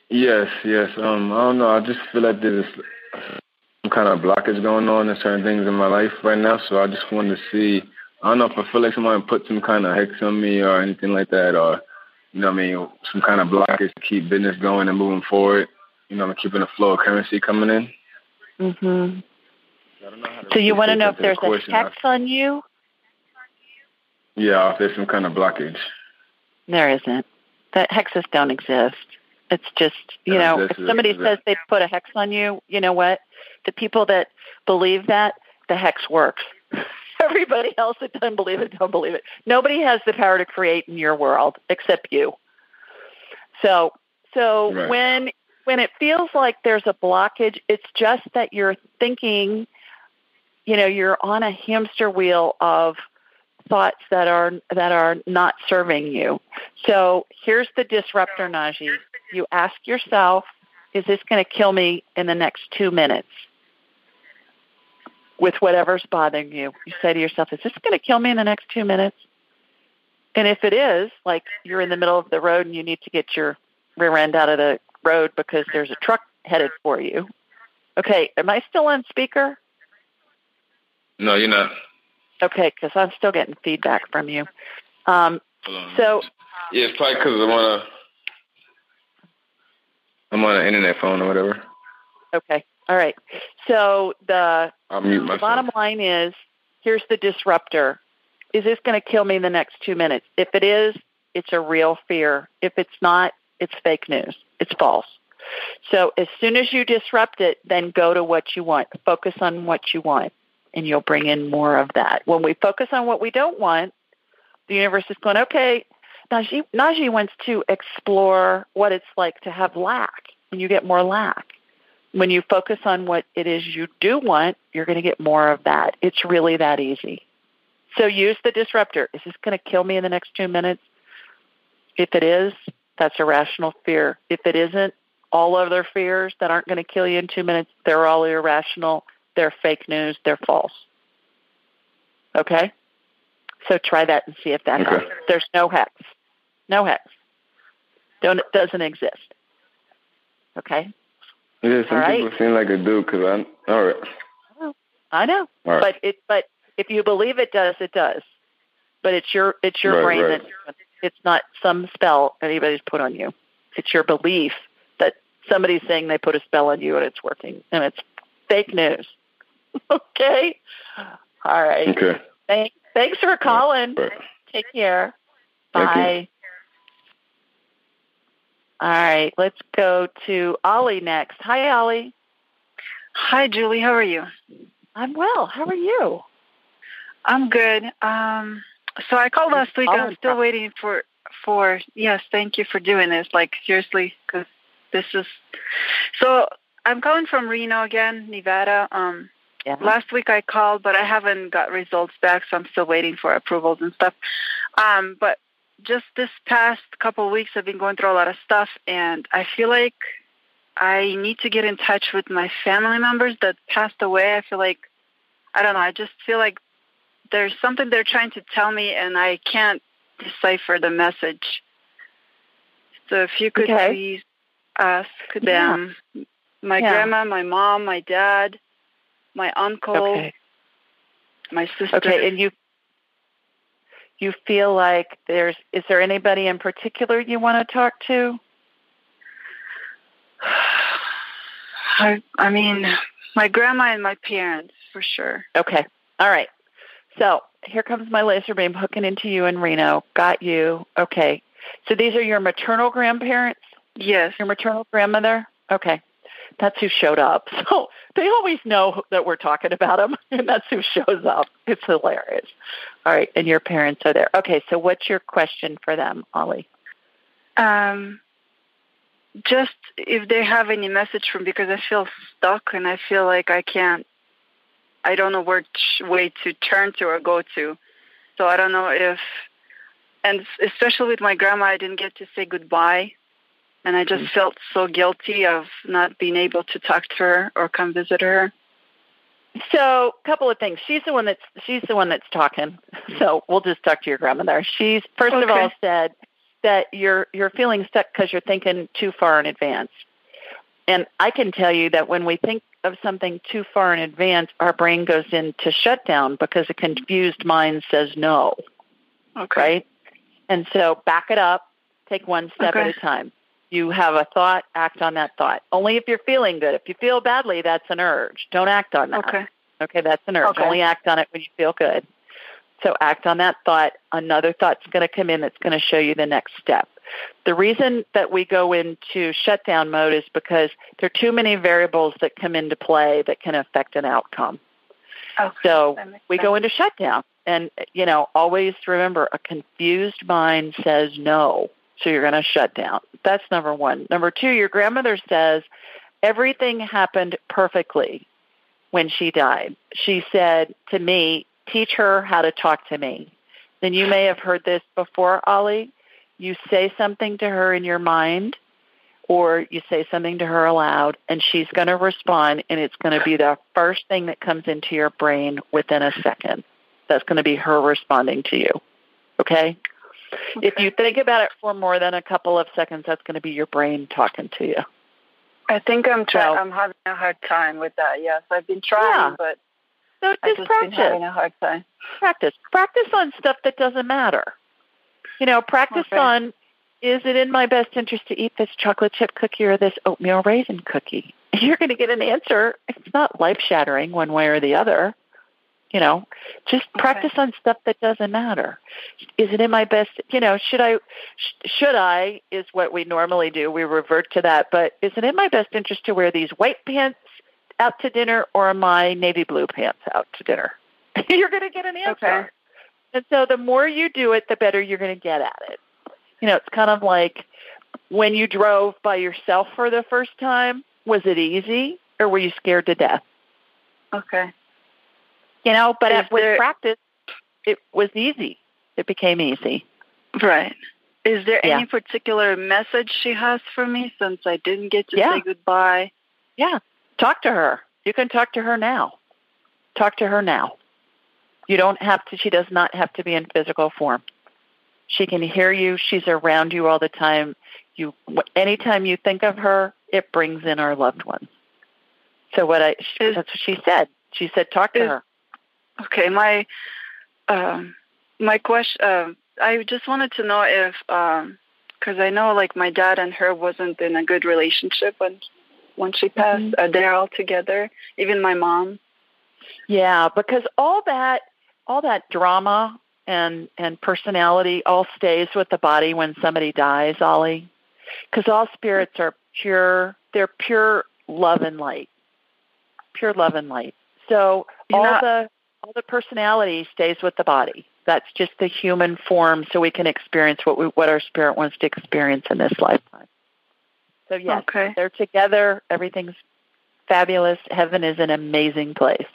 S10: Yes, yes. Um, I don't know. I just feel like there's some kind of blockage going on in certain things in my life right now. So I just wanted to see. I don't know if I feel like somebody put some kind of hex on me or anything like that, or you know, what I mean, some kind of blockage to keep business going and moving forward. You know, I'm keeping the flow of currency coming in.
S2: Mhm. So you want to know if there's a hex on you?
S10: Yeah, if there's some kind of blockage.
S2: There isn't. That hexes don't exist. It's just, you know, if somebody says they put a hex on you, you know what? The people that believe that, the hex works. Everybody else that doesn't believe it, don't believe it. Nobody has the power to create in your world except you. So, so
S10: right.
S2: when when it feels like there's a blockage, it's just that you're thinking, you know, you're on a hamster wheel of thoughts that are that are not serving you. So here's the disruptor, Najee. You ask yourself, is this going to kill me in the next two minutes? With whatever's bothering you, you say to yourself, is this going to kill me in the next two minutes? And if it is, like you're in the middle of the road and you need to get your rear end out of the road because there's a truck headed for you. Okay, am I still on speaker?
S10: No, you're not.
S2: Okay, because I'm still getting feedback from you. Um, so
S10: yeah, it's probably because I'm on a I'm on an internet phone or whatever.
S2: Okay, all right. So the, the bottom line is here's the disruptor. Is this going to kill me in the next two minutes? If it is, it's a real fear. If it's not, it's fake news. It's false. So as soon as you disrupt it, then go to what you want. Focus on what you want, and you'll bring in more of that. When we focus on what we don't want, the universe is going, okay, Najee, wants to explore what it's like to have lack, and you get more lack. When you focus on what it is you do want, you're going to get more of that. It's really that easy. So use the disruptor. Is this going to kill me in the next two minutes? If it is, that's a rational fear. If it isn't, all other fears that aren't going to kill you in two minutes, they're all irrational. They're fake news. They're false. Okay? So try that and see if that
S10: Okay.
S2: helps. There's no hex. No hex. Don't, it doesn't exist. Okay?
S10: Yeah, some
S2: All right.
S10: people seem like it do because I'm all right.
S2: I know.
S10: Right.
S2: But it but if you believe it does, it does. But it's your it's your
S10: Right,
S2: brain
S10: right.
S2: that it's not some spell anybody's put on you. It's your belief that somebody's saying they put a spell on you and it's working. And it's fake news. okay? All right.
S10: Okay.
S2: Thank, thanks for calling.
S10: Right.
S2: Take care.
S10: Thank you.
S2: Bye. All right, let's go to Ollie next. Hi, Ollie.
S11: Hi, Julie. How are you?
S2: I'm well. How are you?
S11: I'm good. Um, so I called last week. I'm still waiting for for yes. Thank you for doing this. Like seriously, because this is so. I'm calling from Reno again, Nevada. Um,
S2: Yeah.
S11: last week I called, but I haven't got results back, so I'm still waiting for approvals and stuff. Um, but just this past couple of weeks, I've been going through a lot of stuff, and I feel like I need to get in touch with my family members that passed away. I feel like I don't know. I just feel like there's something they're trying to tell me, and I can't decipher the message. So if you could
S2: Okay.
S11: please ask
S2: Yeah.
S11: them, my
S2: Yeah.
S11: grandma, my mom, my dad, my uncle,
S2: Okay.
S11: my sister.
S2: Okay, and you you feel like there's is there anybody in particular you want to talk to?
S11: I, I mean, my grandma and my parents for sure.
S2: Okay. All right. So here comes my laser beam hooking into you in Reno. Got you. Okay. So these are your maternal grandparents?
S11: Yes.
S2: Your maternal grandmother? Okay. That's who showed up. So they always know that we're talking about them, and that's who shows up. It's hilarious. All right. And your parents are there. Okay. So what's your question for them, Ollie?
S11: Um, just if they have any message from because I feel stuck and I feel like I can't. I don't know which way to turn to or go to. So I don't know if, and especially with my grandma, I didn't get to say goodbye, and I just mm-hmm. felt so guilty of not being able to talk to her or come visit her.
S2: So, a couple of things. She's the one that's she's the one that's talking. Mm-hmm. So we'll just talk to your grandmother. She's first of all said that you're you're feeling stuck because you're thinking too far in advance. And I can tell you that when we think of something too far in advance, our brain goes into shutdown because a confused mind says no.
S11: Okay.
S2: Right? And so back it up, take one step
S11: Okay.
S2: at a time. You have a thought, act on that thought. Only if you're feeling good. If you feel badly, that's an urge. Don't act on that.
S11: Okay.
S2: Okay, that's an urge.
S11: Okay.
S2: Only act on it when you feel good. So act on that thought. Another thought's going to come in that's going to show you the next step. The reason that we go into shutdown mode is because there are too many variables that come into play that can affect an outcome.
S11: Okay.
S2: So we go into shutdown. And, you know, always remember a confused mind says no. So you're going to shut down. That's number one. Number two, your grandmother says everything happened perfectly when she died. She said to me, teach her how to talk to me. Then you may have heard this before, Ollie. You say something to her in your mind or you say something to her aloud and she's going to respond and it's going to be the first thing that comes into your brain within a second. That's going to be her responding to you. Okay? If you think about it for more than a couple of seconds, that's going to be your brain talking to you.
S11: I think I'm trying.
S2: So-
S11: I'm having a hard time with that. Yes, I've been trying,
S2: Yeah.
S11: but
S2: So
S11: I've
S2: just
S11: just
S2: practice.
S11: been having a hard time.
S2: practice. Practice on stuff that doesn't matter. You know, practice
S11: Okay.
S2: on is it in my best interest to eat this chocolate chip cookie or this oatmeal raisin cookie? You're going to get an answer. It's not life shattering one way or the other. You know, just
S11: Okay.
S2: practice on stuff that doesn't matter. Is it in my best? You know, should I? sh- Should I? Is what we normally do. We revert to that. But is it in my best interest to wear these white pants out to dinner or my navy blue pants out to dinner? You're going to get an answer.
S11: Okay.
S2: And so the more you do it, the better you're going to get at it. You know, it's kind of like when you drove by yourself for the first time, was it easy or were you scared to death?
S11: Okay.
S2: You know, but at, with
S11: there-
S2: practice, it was easy. It became easy.
S11: Right. Is there
S2: Yeah.
S11: any particular message she has for me since I didn't get to
S2: Yeah.
S11: say goodbye?
S2: Yeah. Talk to her. You can talk to her now. Talk to her now. You don't have to, she does not have to be in physical form. She can hear you. She's around you all the time. You, anytime you think of her, it brings in our loved ones. So what I, she, that's what she said. She said, talk to her.
S11: Okay. My um, my question. Um, I just wanted to know if um, because I know like my dad and her wasn't in a good relationship when when she passed.
S2: Mhm.
S11: Uh, they're all together. Even my mom.
S2: Yeah, because all that, all that drama and and personality all stays with the body when somebody dies, Ollie. Because all spirits are pure. They're pure love and light. Pure love and light. So
S11: You're
S2: all
S11: not-
S2: the all the personality stays with the body. That's just the human form, so we can experience what we what our spirit wants to experience in this lifetime. So yes,
S11: Okay.
S2: they're together. Everything's fabulous. Heaven is an amazing place.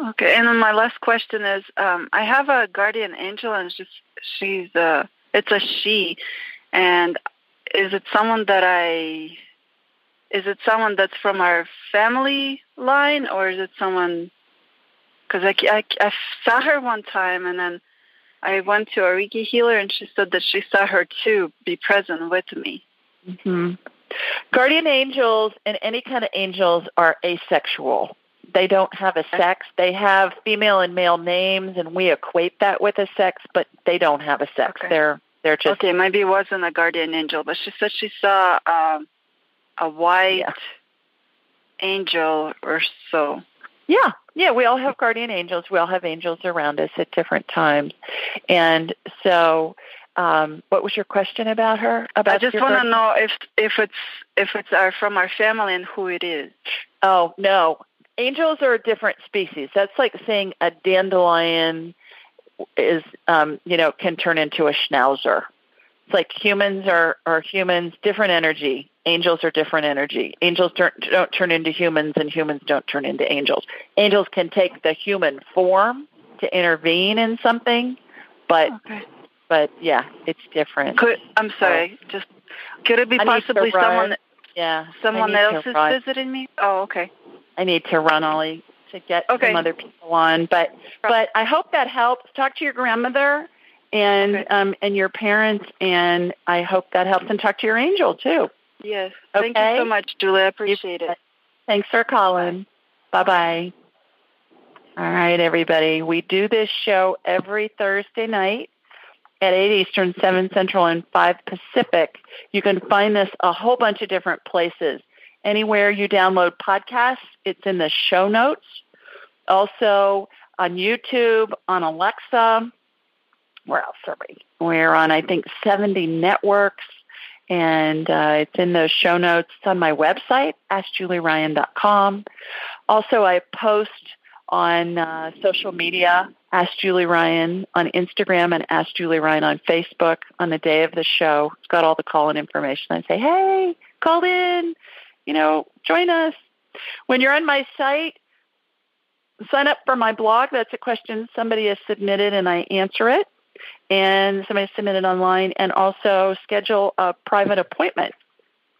S11: Okay, and then my last question is, um, I have a guardian angel, and just she's uh it's a she, and is it someone that I, is it someone that's from our family line, or is it someone? Because I, I I saw her one time, and then I went to a Reiki healer, and she said that she saw her too be present with me.
S2: hmm Guardian angels and any kind of angels are asexual. They don't have a sex. They have female and male names, and we equate that with a sex, but they don't have a sex.
S11: Okay.
S2: They're they're just
S11: okay, maybe it wasn't a guardian angel, but she said she saw um, a white
S2: Yeah.
S11: angel or so.
S2: Yeah, yeah, we all have guardian angels. We all have angels around us at different times. And so, um, what was your question about her? About
S11: I just want to know if if it's if it's our, from our family and who it is.
S2: Oh no, angels are a different species. That's like saying a dandelion is, um, you know, can turn into a schnauzer. It's like humans are are humans, different energy. Angels are different energy. Angels don't don't turn into humans, and humans don't turn into angels. Angels can take the human form to intervene in something, but
S11: Okay.
S2: but yeah, it's different.
S11: Could I'm sorry. Just could it be
S2: I need to
S11: possibly
S2: run.
S11: someone
S2: yeah,
S11: someone else is
S2: run.
S11: visiting me? Oh, okay.
S2: I need to run, Ollie, to get
S11: Okay.
S2: some other people on. But but I hope that helps. Talk to your grandmother and
S11: Okay.
S2: um and your parents, and I hope that helps. And talk to your angel too.
S11: Yes. Okay? Thank you so much, Julie. I appreciate it.
S2: Thanks for calling. Bye bye. All right, everybody. We do this show every Thursday night at 8 Eastern, 7 Central, and 5 Pacific. You can find this a whole bunch of different places. Anywhere you download podcasts, it's in the show notes. Also on YouTube, on Alexa. Where else are we? We're on, I think, 70 networks and uh, it's in those show notes. It's on my website, AskJulieRyan.com. Also, I post on uh, social media, Ask Julie Ryan on Instagram and Ask Julie Ryan on Facebook on the day of the show. It's got all the call-in information. I say, hey, call in, you know, join us. When you're on my site, sign up for my blog. That's a question somebody has submitted and I answer it and somebody submitted online, and also schedule a private appointment.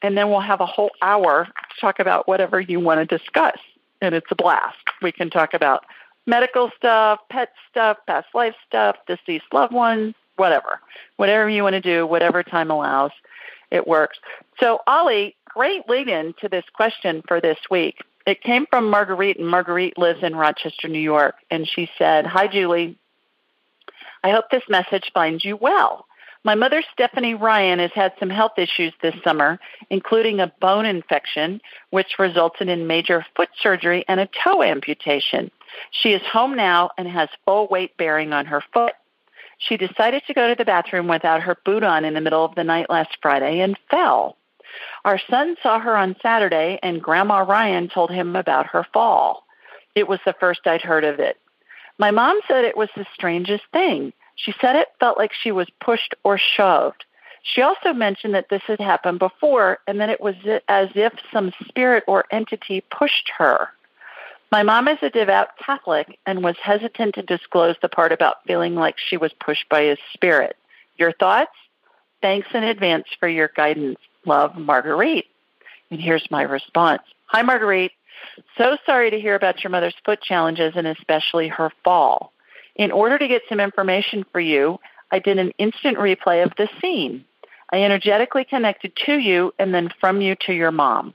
S2: And then we'll have a whole hour to talk about whatever you want to discuss. And it's a blast. We can talk about medical stuff, pet stuff, past life stuff, deceased loved ones, whatever. Whatever you want to do, whatever time allows, it works. So, Ollie, great lead in to this question for this week. It came from Marguerite, and Marguerite lives in Rochester, New York. And she said, Hi, Julie. I hope this message finds you well. My mother, Stephanie Ryan, has had some health issues this summer, including a bone infection, which resulted in major foot surgery and a toe amputation. She is home now and has full weight bearing on her foot. She decided to go to the bathroom without her boot on in the middle of the night last Friday and fell. Our son saw her on Saturday, and Grandma Ryan told him about her fall. It was the first I'd heard of it. My mom said it was the strangest thing. She said it felt like she was pushed or shoved. She also mentioned that this had happened before and that it was as if some spirit or entity pushed her. My mom is a devout Catholic and was hesitant to disclose the part about feeling like she was pushed by a spirit. Your thoughts? Thanks in advance for your guidance. Love, Marguerite. And here's my response. Hi, Marguerite. So sorry to hear about your mother's foot challenges and especially her fall. In order to get some information for you, I did an instant replay of the scene. I energetically connected to you and then from you to your mom.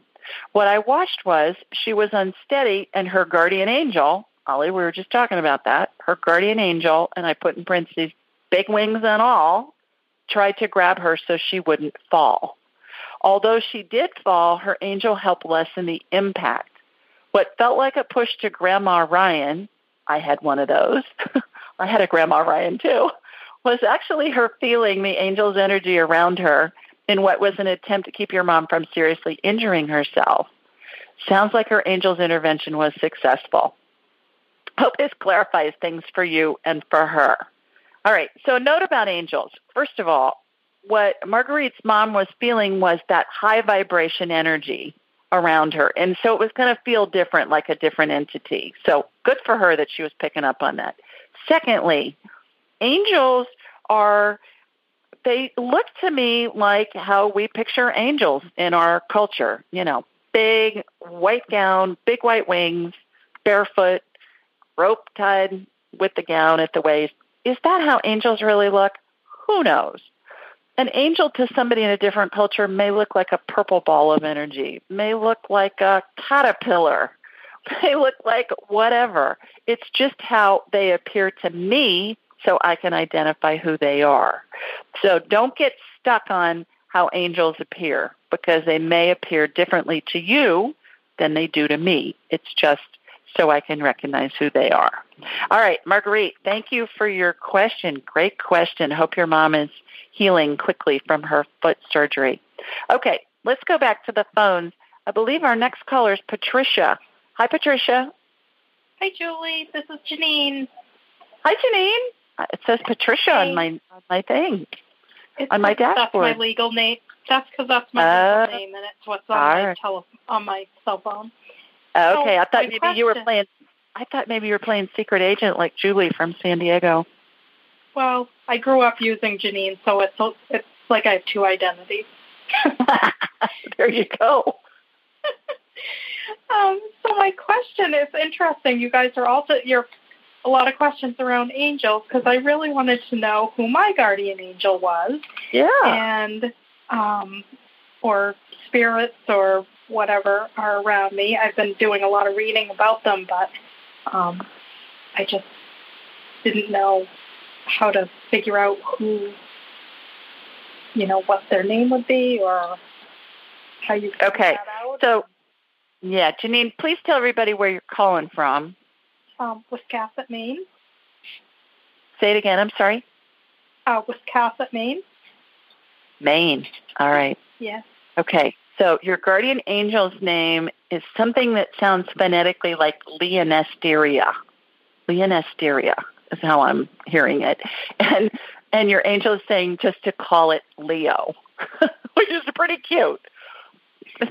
S2: What I watched was she was unsteady and her guardian angel, Ollie, we were just talking about that, her guardian angel, and I put in parentheses, big wings and all, tried to grab her so she wouldn't fall. Although she did fall, her angel helped lessen the impact. What felt like a push to Grandma Ryan, I had one of those. I had a Grandma Ryan too, was actually her feeling the angel's energy around her in what was an attempt to keep your mom from seriously injuring herself. Sounds like her angel's intervention was successful. Hope this clarifies things for you and for her. All right, so a note about angels. First of all, what Marguerite's mom was feeling was that high vibration energy around her. And so it was going to feel different, like a different entity. So good for her that she was picking up on that. Secondly, angels are, they look to me like how we picture angels in our culture. You know, big white gown, big white wings, barefoot, rope tied with the gown at the waist. Is that how angels really look? Who knows? an angel to somebody in a different culture may look like a purple ball of energy, may look like a caterpillar, may look like whatever. It's just how they appear to me so I can identify who they are. So don't get stuck on how angels appear because they may appear differently to you than they do to me. It's just so I can recognize who they are. All right, Marguerite, thank you for your question. Great question. Hope your mom is healing quickly from her foot surgery. Okay, let's go back to the phones. I believe our next caller is Patricia. Hi, Patricia.
S12: Hi, Julie. This is Janine.
S2: Hi, Janine. Uh, it says Patricia hey. on my on my thing.
S12: It's
S2: on my dashboard.
S12: That's my legal name. That's because that's my uh, legal name, and it's what's on my right. tele- on my cell phone.
S2: okay, so I thought maybe question. you were playing. I thought maybe you were playing secret agent like Julie from San Diego.
S12: Well, I grew up using Janine, so it's it's like I have two identities.
S2: there you go.
S12: um, so my question is interesting. You guys are also you're a lot of questions around angels because I really wanted to know who my guardian angel was.
S2: Yeah.
S12: And um, or spirits or whatever are around me. I've been doing a lot of reading about them, but um, I just didn't know how to figure out who, you know, what their name would be or how you
S2: okay. So, yeah, Janine, please tell everybody where you're calling from.
S12: Um, Wiscasset, Maine.
S2: Say it again. I'm sorry.
S12: Uh, Wiscasset, Maine.
S2: Maine. All right.
S12: Yes.
S2: Okay. So your guardian angel's name is something that sounds phonetically like Leonesteria. Leonesteria is how I'm hearing it. And and your angel is saying just to call it Leo, which is pretty cute.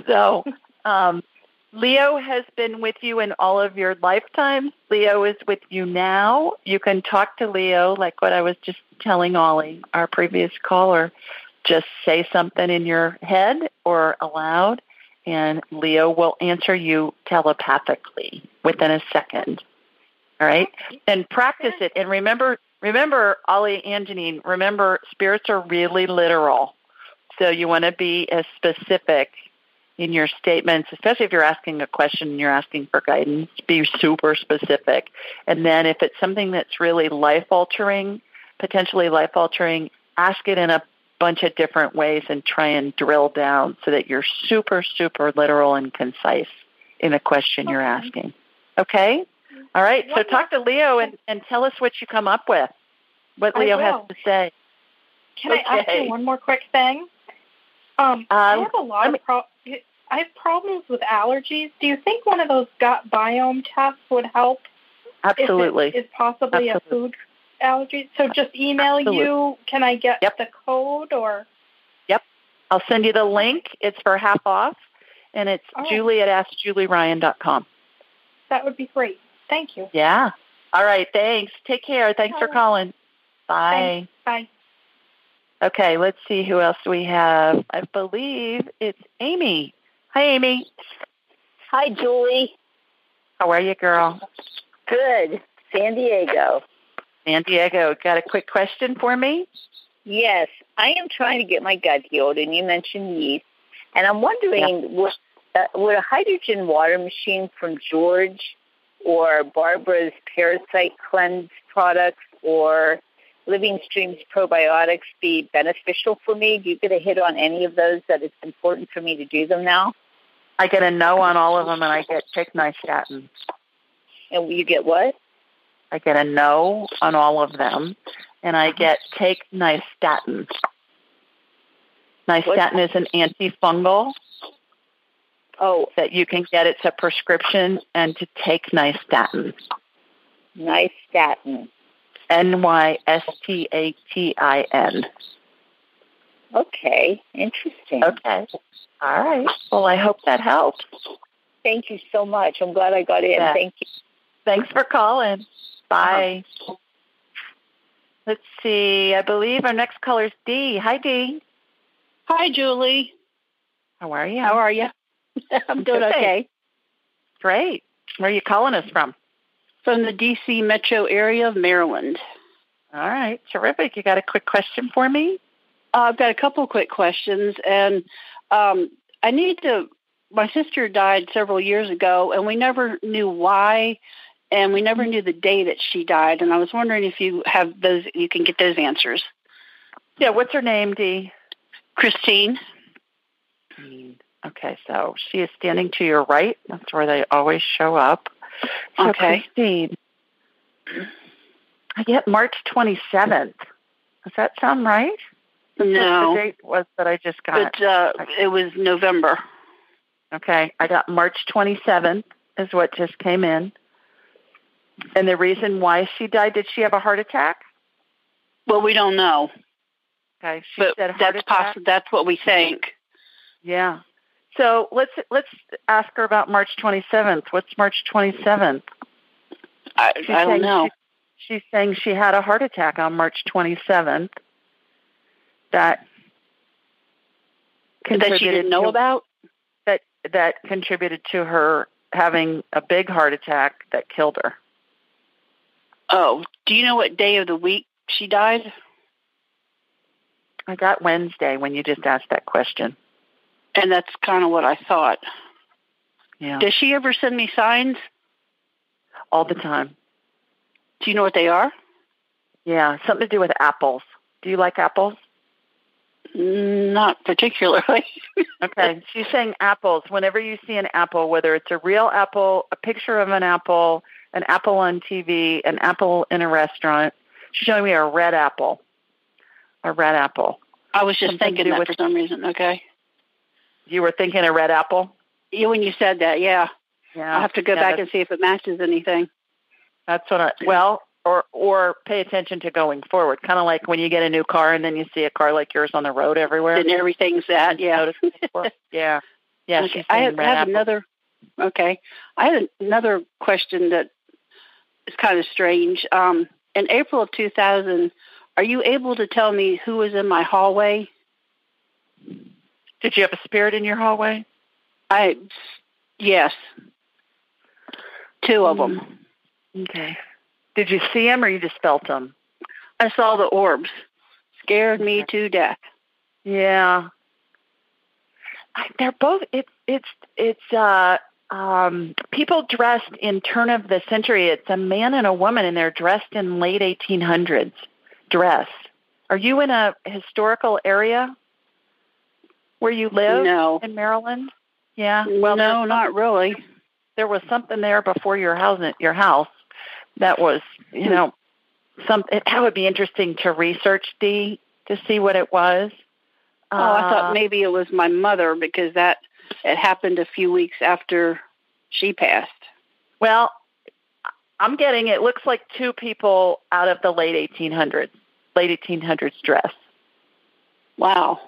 S2: So um, Leo has been with you in all of your lifetimes. Leo is with you now. You can talk to Leo, like what I was just telling Ollie, our previous caller. Just say something in your head or aloud, and Leo will answer you telepathically within a second. All right, and practice it. And remember, remember, Ollie and Janine. Remember, spirits are really literal, so you want to be as specific in your statements, especially if you're asking a question and you're asking for guidance, be super specific. And then if it's something that's really life altering, potentially life altering, ask it in a bunch of different ways and try and drill down so that you're super, super literal and concise in the question okay. you're asking. Okay? All right. So talk to Leo and, and tell us what you come up with, what Leo has to say.
S12: Can okay. I ask you one more quick thing? Um, um, I have a lot of pro- I have problems with allergies. Do you think one of those gut biome tests would help?
S2: Absolutely.
S12: Is possibly Absolutely. a food allergy. So just email Absolutely. you. Can I get
S2: yep.
S12: the code or?
S2: Yep. I'll send you the link. It's for half off, and it's oh. Julie at AskJulieRyan.com.
S12: That would be great. Thank you.
S2: Yeah. All right. Thanks. Take care. Thanks for calling. Bye.
S12: Thanks. Bye.
S2: Okay, let's see who else we have. I believe it's Amy. Hi, Amy.
S13: Hi, Julie.
S2: How are you, girl?
S13: Good. San Diego.
S2: San Diego. Got a quick question for me?
S13: Yes. I am trying to get my gut healed, and you mentioned yeast. And I'm wondering, yeah. would, uh, would a hydrogen water machine from George or Barbara's Parasite Cleanse products or Living Streams probiotics be beneficial for me? Do you get a hit on any of those that it's important for me to do them now?
S2: I get a no on all of them, and I get take nystatin.
S13: And you get what?
S2: I get a no on all of them, and I get take nystatin. Nystatin is an antifungal.
S13: Oh,
S2: that you can get. It's a prescription, and to take nystatin.
S13: Nystatin.
S2: N Y S T A T I N.
S13: Okay, interesting.
S2: Okay. All right. Well, I hope that helps.
S13: Thank you so much. I'm glad I got in. Yeah. Thank you.
S2: Thanks for calling. Bye. Uh-huh. Let's see. I believe our next caller is Dee. Hi, Dee.
S14: Hi, Julie.
S2: How are you?
S14: How are you? I'm doing okay.
S2: Great. Where are you calling us from?
S14: From the D.C. metro area of Maryland.
S2: All right. Terrific. You got a quick question for me?
S14: Uh, I've got a couple quick questions, and um, I need to. My sister died several years ago, and we never knew why, and we never knew the day that she died. And I was wondering if you have those, you can get those answers.
S2: Yeah. What's her name, Dee?
S14: Christine.
S2: Okay, so she is standing to your right. That's where they always show up. So
S14: okay.
S2: Christine, I get March 27th. Does that sound right?
S14: No.
S2: the date was that I just got?
S14: But, uh, it was November.
S2: Okay, I got March 27th is what just came in. And the reason why she died, did she have a heart attack?
S14: Well, we don't know.
S2: Okay, she
S14: but
S2: said heart
S14: that's
S2: attack.
S14: Possible, that's what we think.
S2: Yeah. So let's let's ask her about March 27th. What's March 27th?
S14: I, I don't know.
S2: She, she's saying she had a heart attack on March 27th. That
S14: that she didn't know
S2: to,
S14: about.
S2: That that contributed to her having a big heart attack that killed her.
S14: Oh, do you know what day of the week she died?
S2: I got Wednesday when you just asked that question.
S14: And that's kind of what I thought.
S2: Yeah.
S14: Does she ever send me signs?
S2: All the time.
S14: Do you know what they are?
S2: Yeah, something to do with apples. Do you like apples?
S14: Mm, not particularly.
S2: okay, she's saying apples. Whenever you see an apple, whether it's a real apple, a picture of an apple, an apple on TV, an apple in a restaurant, she's showing me a red apple. A red apple.
S14: I was just
S2: Something
S14: thinking that
S2: with-
S14: for some reason. Okay.
S2: You were thinking a red apple?
S14: Yeah, when you said that, yeah.
S2: Yeah.
S14: I'll have to go
S2: Yeah,
S14: back and see if it matches anything.
S2: That's what I well, or or pay attention to going forward. Kind of like when you get a new car and then you see a car like yours on the road everywhere.
S14: And everything's that, yeah.
S2: Notice it before. yeah, yeah.
S14: Okay. I have, I have another. Okay, I had another question that is kind of strange. Um, in April of 2000, are you able to tell me who was in my hallway?
S2: Did you have a spirit in your hallway?
S14: I, yes, two of them.
S2: Okay. Did you see them or you just felt them?
S14: I saw the orbs. Scared me to death.
S2: Yeah. I, they're both. It's it's it's uh um people dressed in turn of the century. It's a man and a woman, and they're dressed in late 1800s dress. Are you in a historical area where you live?
S14: No.
S2: in Maryland. Yeah. Well,
S14: no, not really.
S2: There was something there before your house. Your house that was, you know, some. It, that would be interesting to research, Dee, to see what it was.
S14: Oh, I
S2: Uh,
S14: thought maybe it was my mother because that it happened a few weeks after she passed.
S2: Well, I'm getting it looks like two people out of the late 1800s, late 1800s dress.
S14: Wow.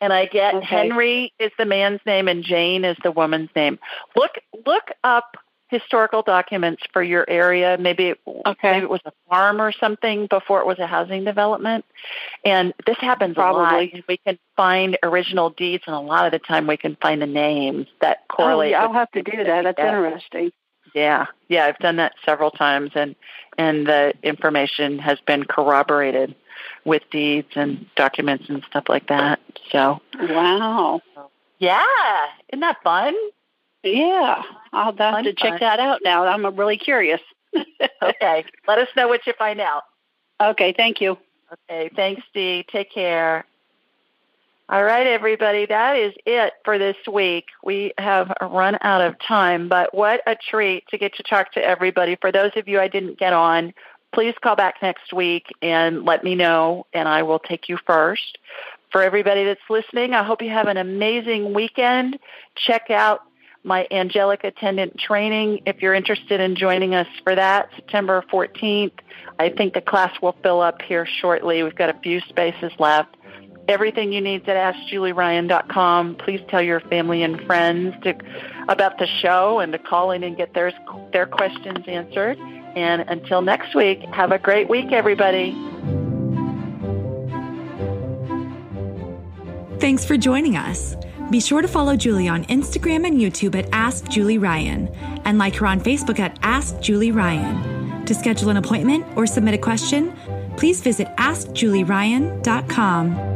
S2: And I get
S14: Okay.
S2: Henry is the man's name and Jane is the woman's name. Look look up historical documents for your area. Maybe it, maybe it was a farm or something before it was a housing development. And this happens a lot.
S14: Probably.
S2: We can find original deeds, and a lot of the time we can find the names that
S14: oh,
S2: correlate.
S14: Oh, yeah, I'll have to do that. That's
S2: Yeah.
S14: interesting.
S2: Yeah, yeah, I've done that several times, and and the information has been corroborated with deeds and documents and stuff like that. So,
S14: Wow.
S2: yeah, isn't that fun?
S14: Yeah, I'll have
S2: Fun,
S14: to check
S2: fun.
S14: that out now. I'm really curious.
S2: okay, let us know what you find out.
S14: Okay, thank you.
S2: Okay, thanks, Dee. Take care. All right, everybody, that is it for this week. We have run out of time, but what a treat to get to talk to everybody. For those of you I didn't get on, please call back next week and let me know, and I will take you first. For everybody that's listening, I hope you have an amazing weekend. Check out my angelic attendant training if you're interested in joining us for that, September 14th. I think the class will fill up here shortly. We've got a few spaces left. Everything you need at AskJulieRyan.com. Please tell your family and friends to, about the show and to call in and get their, their questions answered. And until next week, have a great week, everybody.
S1: Thanks for joining us. Be sure to follow Julie on Instagram and YouTube at Ask Julie Ryan and like her on Facebook at Ask Julie Ryan. To schedule an appointment or submit a question, please visit AskJulieRyan.com.